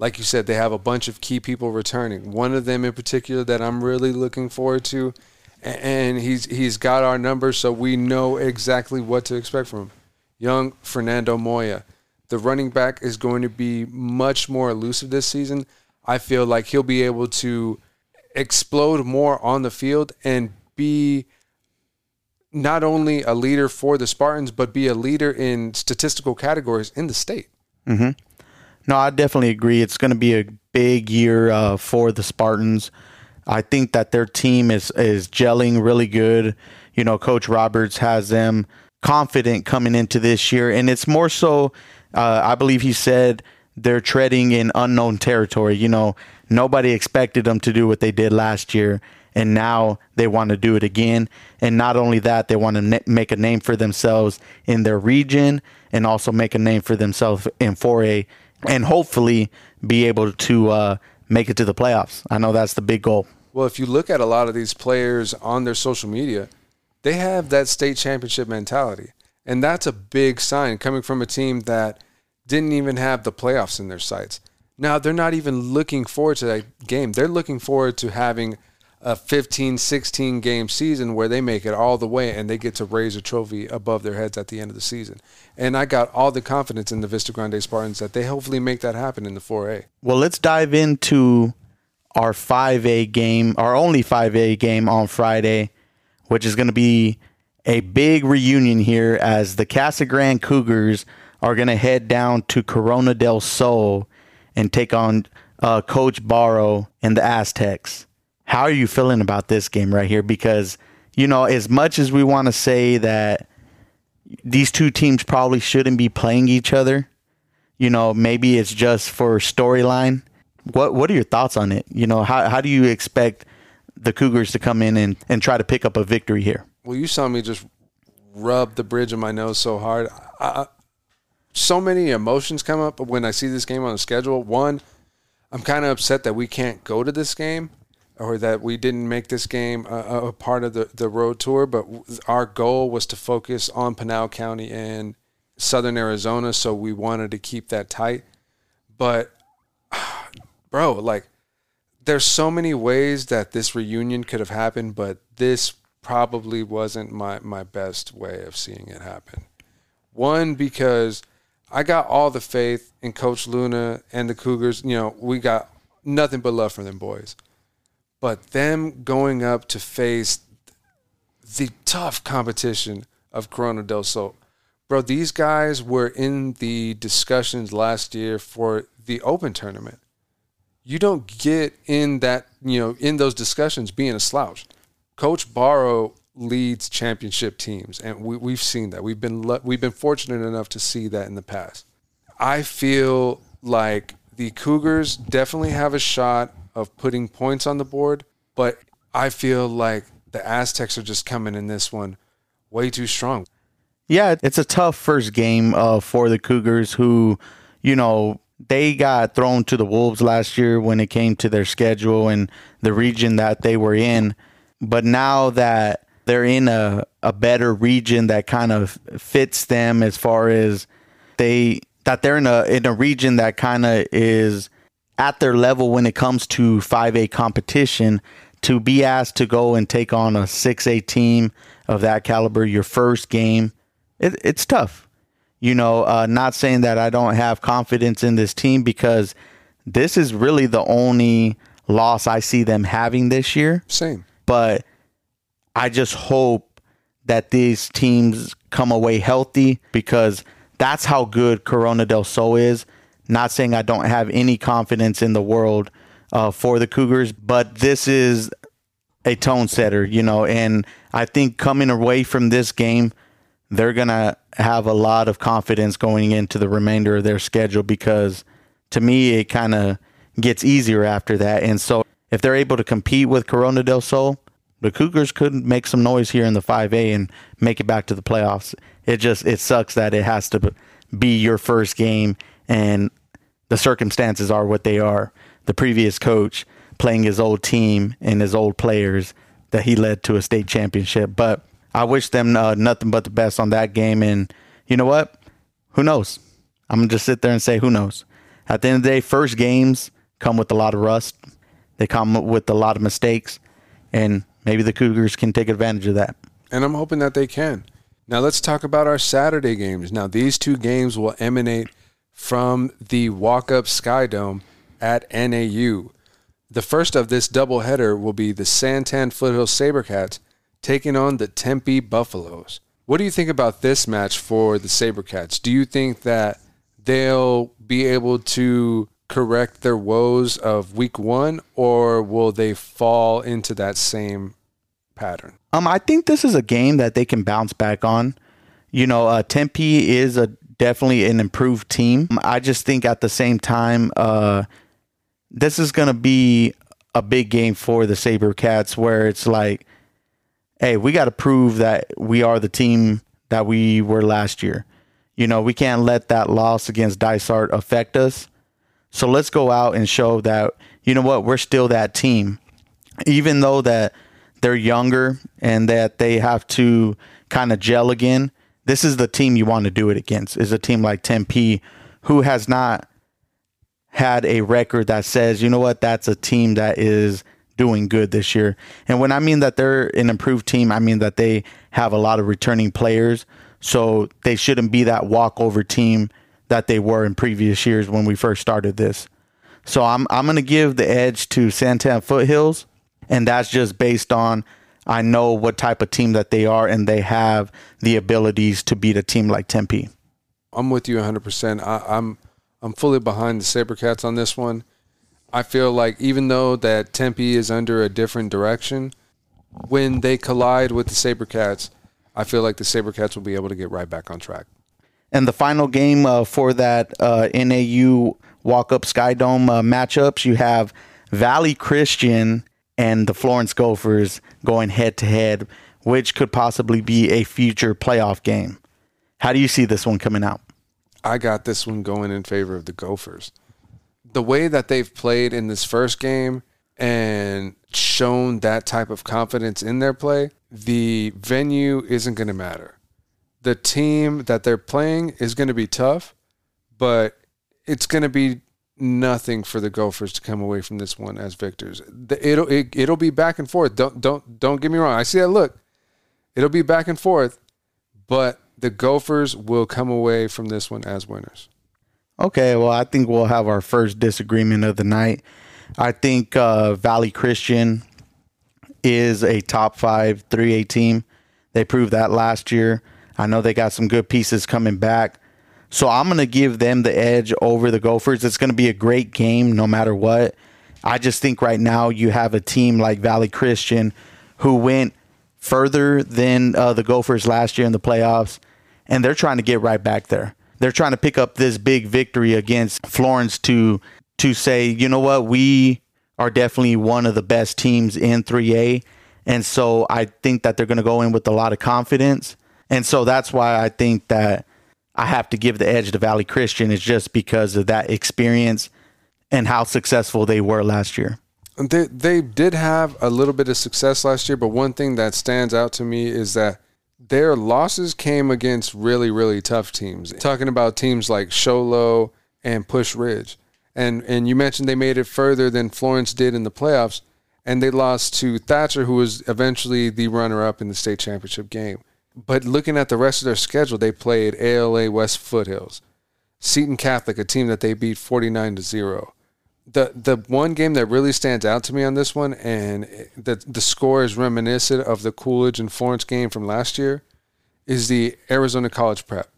Like you said, they have a bunch of key people returning. One of them in particular that I'm really looking forward to, and he's he's got our number, so we know exactly what to expect from him. Young Fernando Moya. The running back is going to be much more elusive this season. I feel like he'll be able to explode more on the field and be not only a leader for the Spartans, but be a leader in statistical categories in the state. Mm-hmm. No, I definitely agree. It's going to be a big year uh, for the Spartans. I think that their team is is gelling really good. You know, Coach Roberts has them confident coming into this year, and it's more so. Uh, I believe he said they're treading in unknown territory. You know, nobody expected them to do what they did last year, and now they want to do it again. And not only that, they want to make a name for themselves in their region and also make a name for themselves in 4A and hopefully be able to uh, make it to the playoffs. I know that's the big goal. Well, if you look at a lot of these players on their social media, they have that state championship mentality. And that's a big sign coming from a team that didn't even have the playoffs in their sights. Now, they're not even looking forward to that game. They're looking forward to having a 15, 16 game season where they make it all the way and they get to raise a trophy above their heads at the end of the season. And I got all the confidence in the Vista Grande Spartans that they hopefully make that happen in the 4A. Well, let's dive into our 5A game, our only 5A game on Friday, which is going to be a big reunion here as the Casa Grande Cougars are going to head down to Corona del Sol and take on uh, Coach Barrow and the Aztecs. How are you feeling about this game right here? Because, you know, as much as we want to say that these two teams probably shouldn't be playing each other, you know, maybe it's just for storyline. What what are your thoughts on it? You know, how how do you expect the Cougars to come in and, and try to pick up a victory here? Well, you saw me just rub the bridge of my nose so hard. I, so many emotions come up when I see this game on the schedule. One, I'm kind of upset that we can't go to this game or that we didn't make this game a, a, part of the, the road tour, but our goal was to focus on Pinal County and Southern Arizona, so we wanted to keep that tight. But, bro, like, there's so many ways that this reunion could have happened, but this probably wasn't my, my best way of seeing it happen. One, because I got all the faith in Coach Luna and the Cougars. You know, we got nothing but love for them boys. But them going up to face the tough competition of Corona del Sol. Bro, these guys were in the discussions last year for the Open tournament. You don't get in that, you know, in those discussions being a slouch. Coach Barrow leads championship teams, and we, we've seen that. We've been we've been fortunate enough to see that in the past. I feel like the Cougars definitely have a shot of putting points on the board, but I feel like the Aztecs are just coming in this one way too strong. Yeah, it's a tough first game uh, for the Cougars, who, you know, they got thrown to the wolves last year when it came to their schedule and the region that they were in. But now that they're in a, a better region that kind of fits them as far as they that they're in a in a region that kind of is at their level when it comes to 5A competition to be asked to go and take on a 6A team of that caliber your first game it, it's tough you know uh, not saying that I don't have confidence in this team because this is really the only loss I see them having this year same but I just hope that these teams come away healthy because that's how good Corona del Sol is. Not saying I don't have any confidence in the world uh, for the Cougars, but this is a tone setter, you know, and I think coming away from this game, they're going to have a lot of confidence going into the remainder of their schedule because to me, it kind of gets easier after that. And so if they're able to compete with Corona del Sol, the Cougars could make some noise here in the 5A and make it back to the playoffs. It just it sucks that it has to be your first game and the circumstances are what they are. The previous coach playing his old team and his old players that he led to a state championship. But I wish them uh, nothing but the best on that game. And you know what? Who knows? I'm gonna just sit there and say who knows. At the end of the day, first games come with a lot of rust. They come with a lot of mistakes, and maybe the Cougars can take advantage of that. And I'm hoping that they can. Now let's talk about our Saturday games. Now these two games will emanate from the Walkup Skydome at NAU. The first of this doubleheader will be the San Tan Foothill Sabercats taking on the Tempe Buffaloes. What do you think about this match for the Sabercats? Do you think that they'll be able to correct their woes of week one, or will they fall into that same pattern? Um, I think this is a game that they can bounce back on. You know, uh, Tempe is a definitely an improved team. I just think at the same time, uh, this is going to be a big game for the Sabercats where it's like, hey, we got to prove that we are the team that we were last year. You know, we can't let that loss against Dysart affect us. So let's go out and show that, you know what, we're still that team. Even though that they're younger and that they have to kind of gel again, this is the team you want to do it against. Is a team like Tempe who has not had a record that says, you know what, that's a team that is doing good this year. And when I mean that they're an improved team, I mean that they have a lot of returning players. So they shouldn't be that walkover team that they were in previous years when we first started this. So I'm I'm going to give the edge to San Tan Foothills and that's just based on I know what type of team that they are, and they have the abilities to beat a team like Tempe. I'm with you 100%. I, I'm I'm fully behind the SaberCats on this one. I feel like even though that Tempe is under a different direction, when they collide with the SaberCats, I feel like the SaberCats will be able to get right back on track. And the final game uh, for that uh, NAU Walkup Skydome uh, matchups, you have Valley Christian and the Florence Gophers going head to head, which could possibly be a future playoff game. How do you see this one coming out? I got this one going in favor of the Gophers. The way that they've played in this first game and shown that type of confidence in their play, the venue isn't going to matter. The team that they're playing is going to be tough, but it's going to be nothing for the Gophers to come away from this one as victors. It'll it, will it will be back and forth. Don't don't don't get me wrong. I see that look. It'll be back and forth, but the Gophers will come away from this one as winners. Okay, well, I think we'll have our first disagreement of the night. I think uh, Valley Christian is a top five 3A team. They proved that last year. I know they got some good pieces coming back. So I'm going to give them the edge over the Gophers. It's going to be a great game no matter what. I just think right now you have a team like Valley Christian who went further than uh, the Gophers last year in the playoffs, and they're trying to get right back there. They're trying to pick up this big victory against Florence to to say, you know what, we are definitely one of the best teams in 3A. And so I think that they're going to go in with a lot of confidence. And so that's why I think that I have to give the edge to Valley Christian is just because of that experience and how successful they were last year. They they did have a little bit of success last year, but one thing that stands out to me is that their losses came against really really tough teams. Talking about teams like Show Low and Pusch Ridge, and and you mentioned they made it further than Florence did in the playoffs, and they lost to Thatcher, who was eventually the runner up in the state championship game. But looking at the rest of their schedule, they played ALA West Foothills, Seton Catholic, a team that they beat 49 to 0. The the one game that really stands out to me on this one, and the the score is reminiscent of the Coolidge and Florence game from last year, is the Arizona College Prep.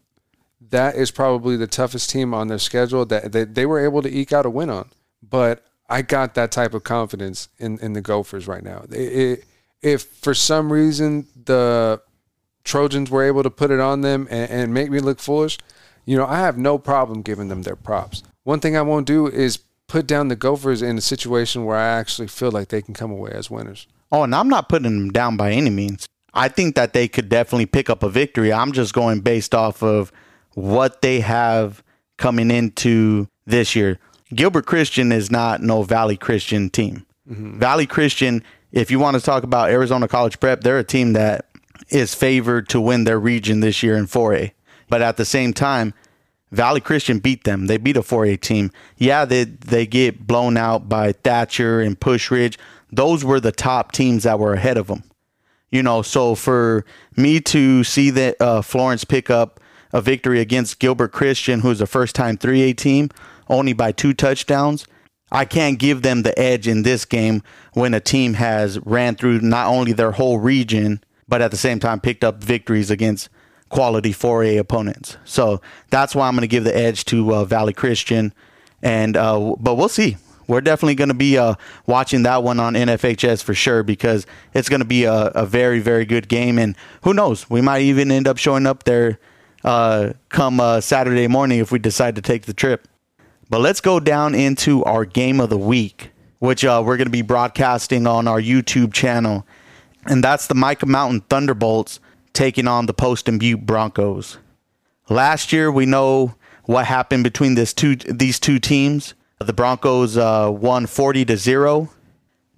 That is probably the toughest team on their schedule that, that they were able to eke out a win on. But I got that type of confidence in, in the Gophers right now. It, it, if for some reason the Trojans were able to put it on them and, and make me look foolish, you know, I have no problem giving them their props. One thing I won't do is put down the Gophers in a situation where I actually feel like they can come away as winners. Oh, and I'm not putting them down by any means. I think that they could definitely pick up a victory. I'm just going based off of what they have coming into this year. Gilbert Christian is not no Valley Christian team. Mm-hmm. Valley Christian, if you want to talk about Arizona College Prep, they're a team that is favored to win their region this year in 4A. But at the same time, Valley Christian beat them. They beat a 4A team. Yeah, they they get blown out by Thatcher and Pusch Ridge. Those were the top teams that were ahead of them. You know, so for me to see that uh, Florence pick up a victory against Gilbert Christian, who's a first time 3A team, only by two touchdowns, I can't give them the edge in this game when a team has ran through not only their whole region but at the same time picked up victories against quality 4A opponents. So that's why I'm going to give the edge to uh, Valley Christian. And uh, but we'll see. We're definitely going to be uh, watching that one on NFHS for sure because it's going to be a, a, very very good game. And who knows, we might even end up showing up there uh, come uh, Saturday morning if we decide to take the trip. But let's go down into our game of the week, which uh, we're going to be broadcasting on our YouTube channel and that's the Mica Mountain Thunderbolts taking on the Poston Butte Broncos. Last year, we know what happened between this two these two teams. The Broncos uh, won 40 to zero.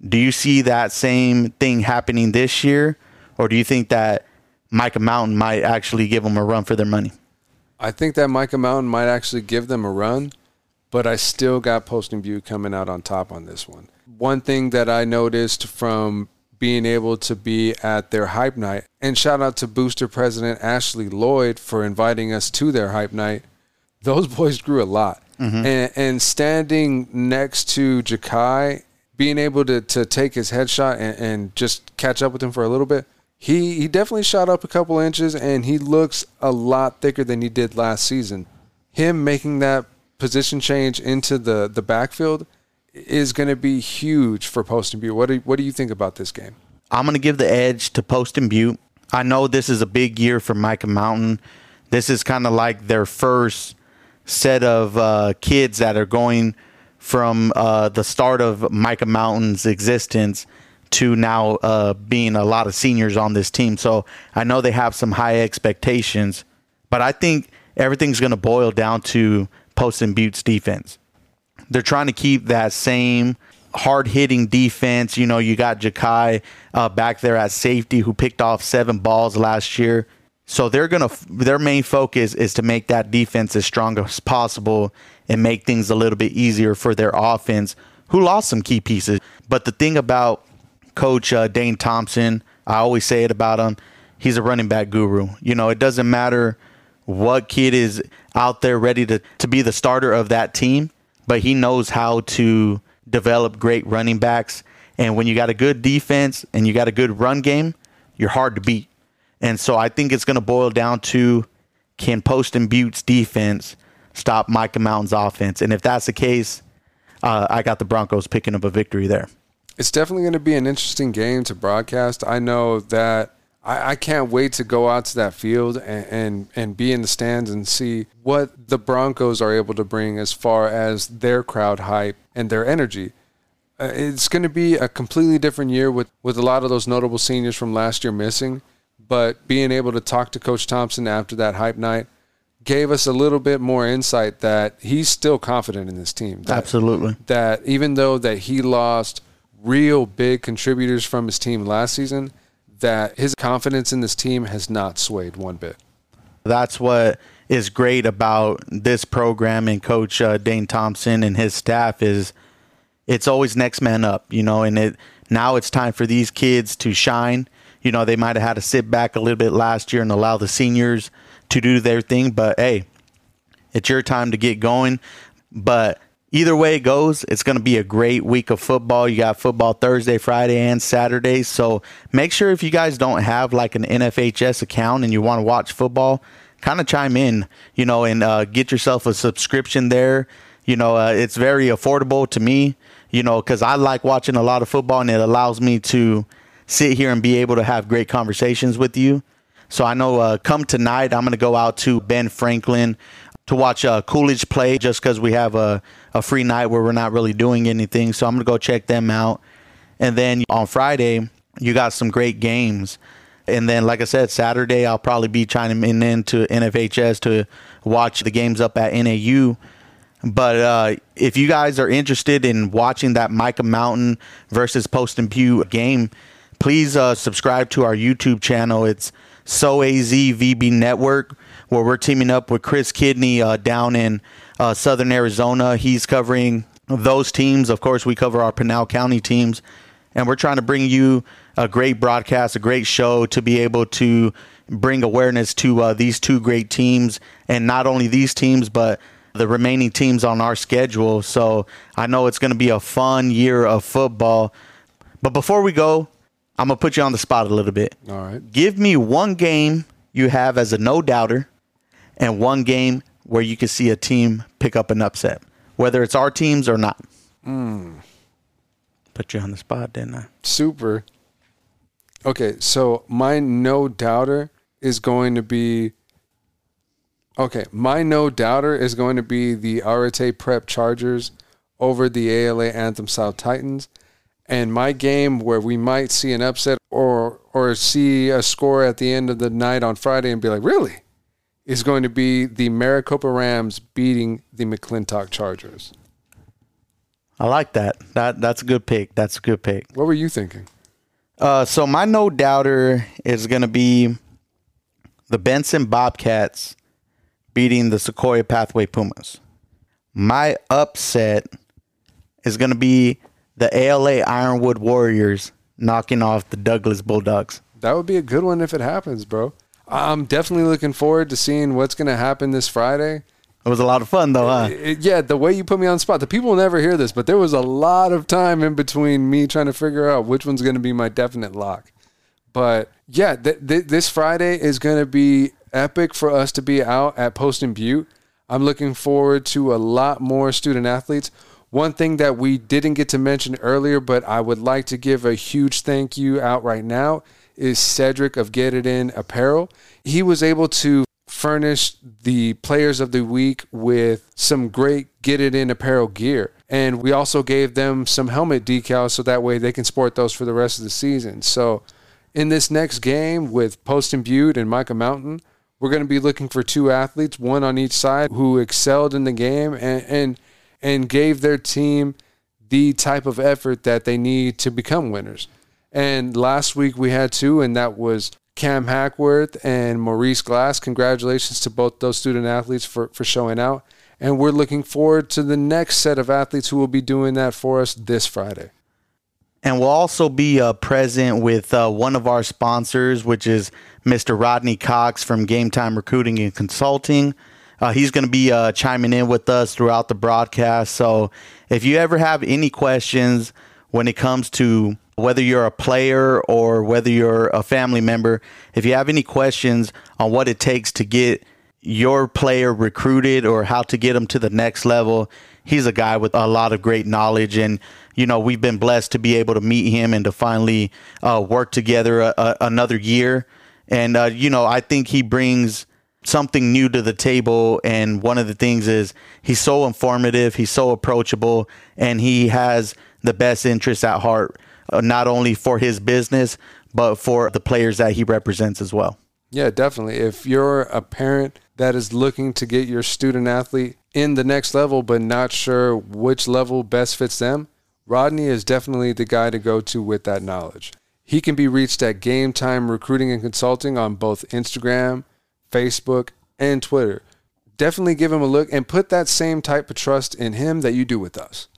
Do you see that same thing happening this year, or do you think that Mica Mountain might actually give them a run for their money? I think that Mica Mountain might actually give them a run, but I still got Poston Butte coming out on top on this one. One thing that I noticed from being able to be at their hype night. And shout out to Booster President Ashley Lloyd for inviting us to their hype night. Those boys grew a lot. Mm-hmm. And, and, standing next to Jakai, being able to, to take his headshot and, and just catch up with him for a little bit, he he definitely shot up a couple inches, and he looks a lot thicker than he did last season. Him making that position change into the the backfield is going to be huge for Poston Butte. What do what do you think about this game? I'm going to give the edge to Poston Butte. I know this is a big year for Mica Mountain. This is kind of like their first set of uh, kids that are going from uh, the start of Mica Mountain's existence to now uh, being a lot of seniors on this team. So I know they have some high expectations, but I think everything's going to boil down to Poston Butte's defense. They're trying to keep that same hard hitting defense. You know, you got Jakai uh, back there at safety who picked off seven balls last year. So they're gonna their main focus is to make that defense as strong as possible and make things a little bit easier for their offense, who lost some key pieces. But the thing about Coach uh, Dane Thompson, I always say it about him, he's a running back guru. You know, it doesn't matter what kid is out there ready to, to be the starter of that team, but he knows how to develop great running backs. And when you got a good defense and you got a good run game, you're hard to beat. And so I think it's going to boil down to can Poston Butte's defense stop Mica Mountain's offense? And if that's the case, uh, I got the Broncos picking up a victory there. It's definitely going to be an interesting game to broadcast. I know that I, I can't wait to go out to that field and, and, and be in the stands and see what the Broncos are able to bring as far as their crowd hype and their energy. Uh, it's going to be a completely different year with, with a lot of those notable seniors from last year missing. But being able to talk to Coach Thompson after that hype night gave us a little bit more insight that he's still confident in this team. That, Absolutely. That even though that he lost real big contributors from his team last season, that his confidence in this team has not swayed one bit. That's what is great about this program and Coach uh, Dane Thompson and his staff is it's always next man up, you know, and it now it's time for these kids to shine. You know, they might have had to sit back a little bit last year and allow the seniors to do their thing, but hey, it's your time to get going. But either way it goes, it's going to be a great week of football. You got football Thursday, Friday, and Saturday. So make sure if you guys don't have like an NFHS account and you want to watch football, kind of chime in, you know, and uh, get yourself a subscription there. You know, uh, it's very affordable to me, you know, because I like watching a lot of football and it allows me to sit here and be able to have great conversations with you. So I know uh, come tonight, I'm going to go out to Ben Franklin to watch uh, Coolidge play just because we have a, a free night where we're not really doing anything. So I'm going to go check them out. And then on Friday, you got some great games. And then, like I said, Saturday, I'll probably be chiming in into NFHS to watch the games up at NAU. But uh, if you guys are interested in watching that Mica Mountain versus Poston Butte game, please uh, subscribe to our YouTube channel. It's So AZ VB Network, where we're teaming up with Chris Kidney uh, down in uh, Southern Arizona. He's covering those teams. Of course, we cover our Pinal County teams, and we're trying to bring you a great broadcast, a great show to be able to bring awareness to uh, these two great teams, and not only these teams, but the remaining teams on our schedule. So I know it's going to be a fun year of football. But before we go, I'm gonna put you on the spot a little bit. All right. Give me one game you have as a no doubter, and one game where you can see a team pick up an upset, whether it's our teams or not. Hmm. Put you on the spot, didn't I? Super. Okay, so my no doubter is going to be. Okay, my no doubter is going to be the Arete Prep Chargers over the ALA Anthem South Titans. And my game where we might see an upset or or see a score at the end of the night on Friday and be like, really? Is going to be the Maricopa Rams beating the McClintock Chargers. I like that. That that's a good pick. That's a good pick. What were you thinking? Uh, so my no doubter is gonna be the Benson Bobcats beating the Sequoia Pathway Pumas. My upset is gonna be the ALA Ironwood Warriors knocking off the Douglas Bulldogs. That would be a good one if it happens, bro. I'm definitely looking forward to seeing what's going to happen this Friday. It was a lot of fun though, huh? It- yeah, the way you put me on the spot, the people will never hear this, but there was a lot of time in between me trying to figure out which one's going to be my definite lock. But yeah, th- th- this Friday is going to be epic for us to be out at Poston Butte. I'm looking forward to a lot more student athletes. One thing that we didn't get to mention earlier, but I would like to give a huge thank you out right now is Cedric of Get It In Apparel. He was able to furnish the players of the week with some great Get It In Apparel gear. And we also gave them some helmet decals so that way they can sport those for the rest of the season. So in this next game with Poston Butte and Mica Mountain, we're going to be looking for two athletes, one on each side, who excelled in the game and and, and gave their team the type of effort that they need to become winners. And last week we had two, and that was Cam Hackworth and Maurice Glass. Congratulations to both those student athletes for, for showing out. And we're looking forward to the next set of athletes who will be doing that for us this Friday. And we'll also be uh, present with uh, one of our sponsors, which is Mr. Rodney Cox from Game Time Recruiting and Consulting. Uh, he's going to be uh, chiming in with us throughout the broadcast. So if you ever have any questions when it comes to whether you're a player or whether you're a family member, if you have any questions on what it takes to get your player recruited or how to get them to the next level, he's a guy with a lot of great knowledge. And, you know, we've been blessed to be able to meet him and to finally uh, work together a, a, another year. And, uh, you know, I think he brings something new to the table. And one of the things is he's so informative, he's so approachable, and he has the best interests at heart, uh, not only for his business, but for the players that he represents as well. Yeah, definitely. If you're a parent that is looking to get your student athlete in the next level, but not sure which level best fits them, Rodney is definitely the guy to go to with that knowledge. He can be reached at Game Time Recruiting and Consulting on both Instagram, Facebook, and Twitter. Definitely give him a look and put that same type of trust in him that you do with us.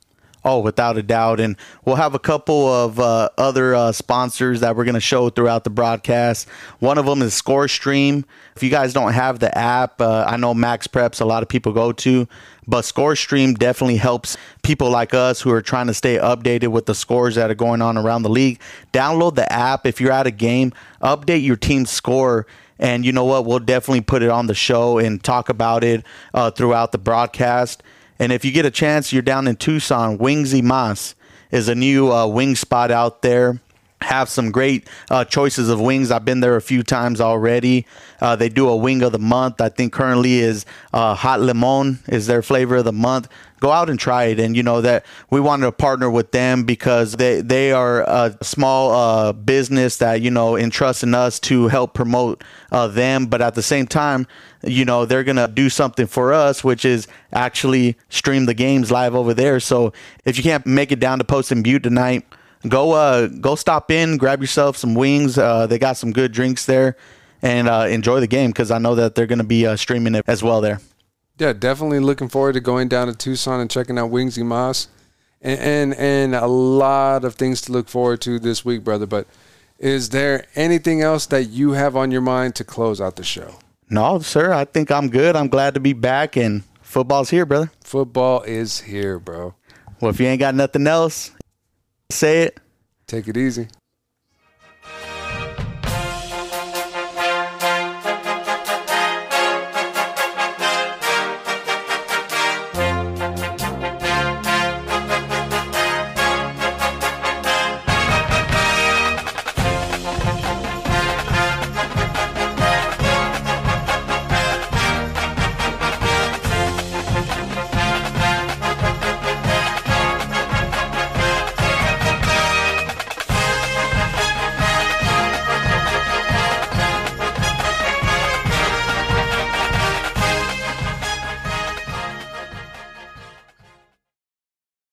Oh, without a doubt. And we'll have a couple of uh, other uh, sponsors that we're going to show throughout the broadcast. One of them is ScoreStream. If you guys don't have the app, uh, I know MaxPreps a lot of people go to, but ScoreStream definitely helps people like us who are trying to stay updated with the scores that are going on around the league. Download the app. If you're at a game, update your team's score. And you know what? We'll definitely put it on the show and talk about it uh, throughout the broadcast. And if you get a chance, you're down in Tucson, Wingsy Mas is a new uh, wing spot out there. Have some great uh, choices of wings. I've been there a few times already. Uh, they do a wing of the month. I think currently is uh, hot limon is their flavor of the month go out and try it. And you know that we wanted to partner with them because they they are a small uh, business that you know entrusts in us to help promote uh, them, but at the same time, you know they're gonna do something for us, which is actually stream the games live over there. So if you can't make it down to Poston Butte tonight. Go, uh, go stop in, grab yourself some wings. Uh, they got some good drinks there, and uh, enjoy the game because I know that they're going to be uh, streaming it as well there. Yeah, definitely looking forward to going down to Tucson and checking out Wings Moss, and, and and a lot of things to look forward to this week, brother. But is there anything else that you have on your mind to close out the show? No, sir. I think I'm good. I'm glad to be back, and football's here, brother. Football is here, bro. Well, if you ain't got nothing else, say it. Take it easy.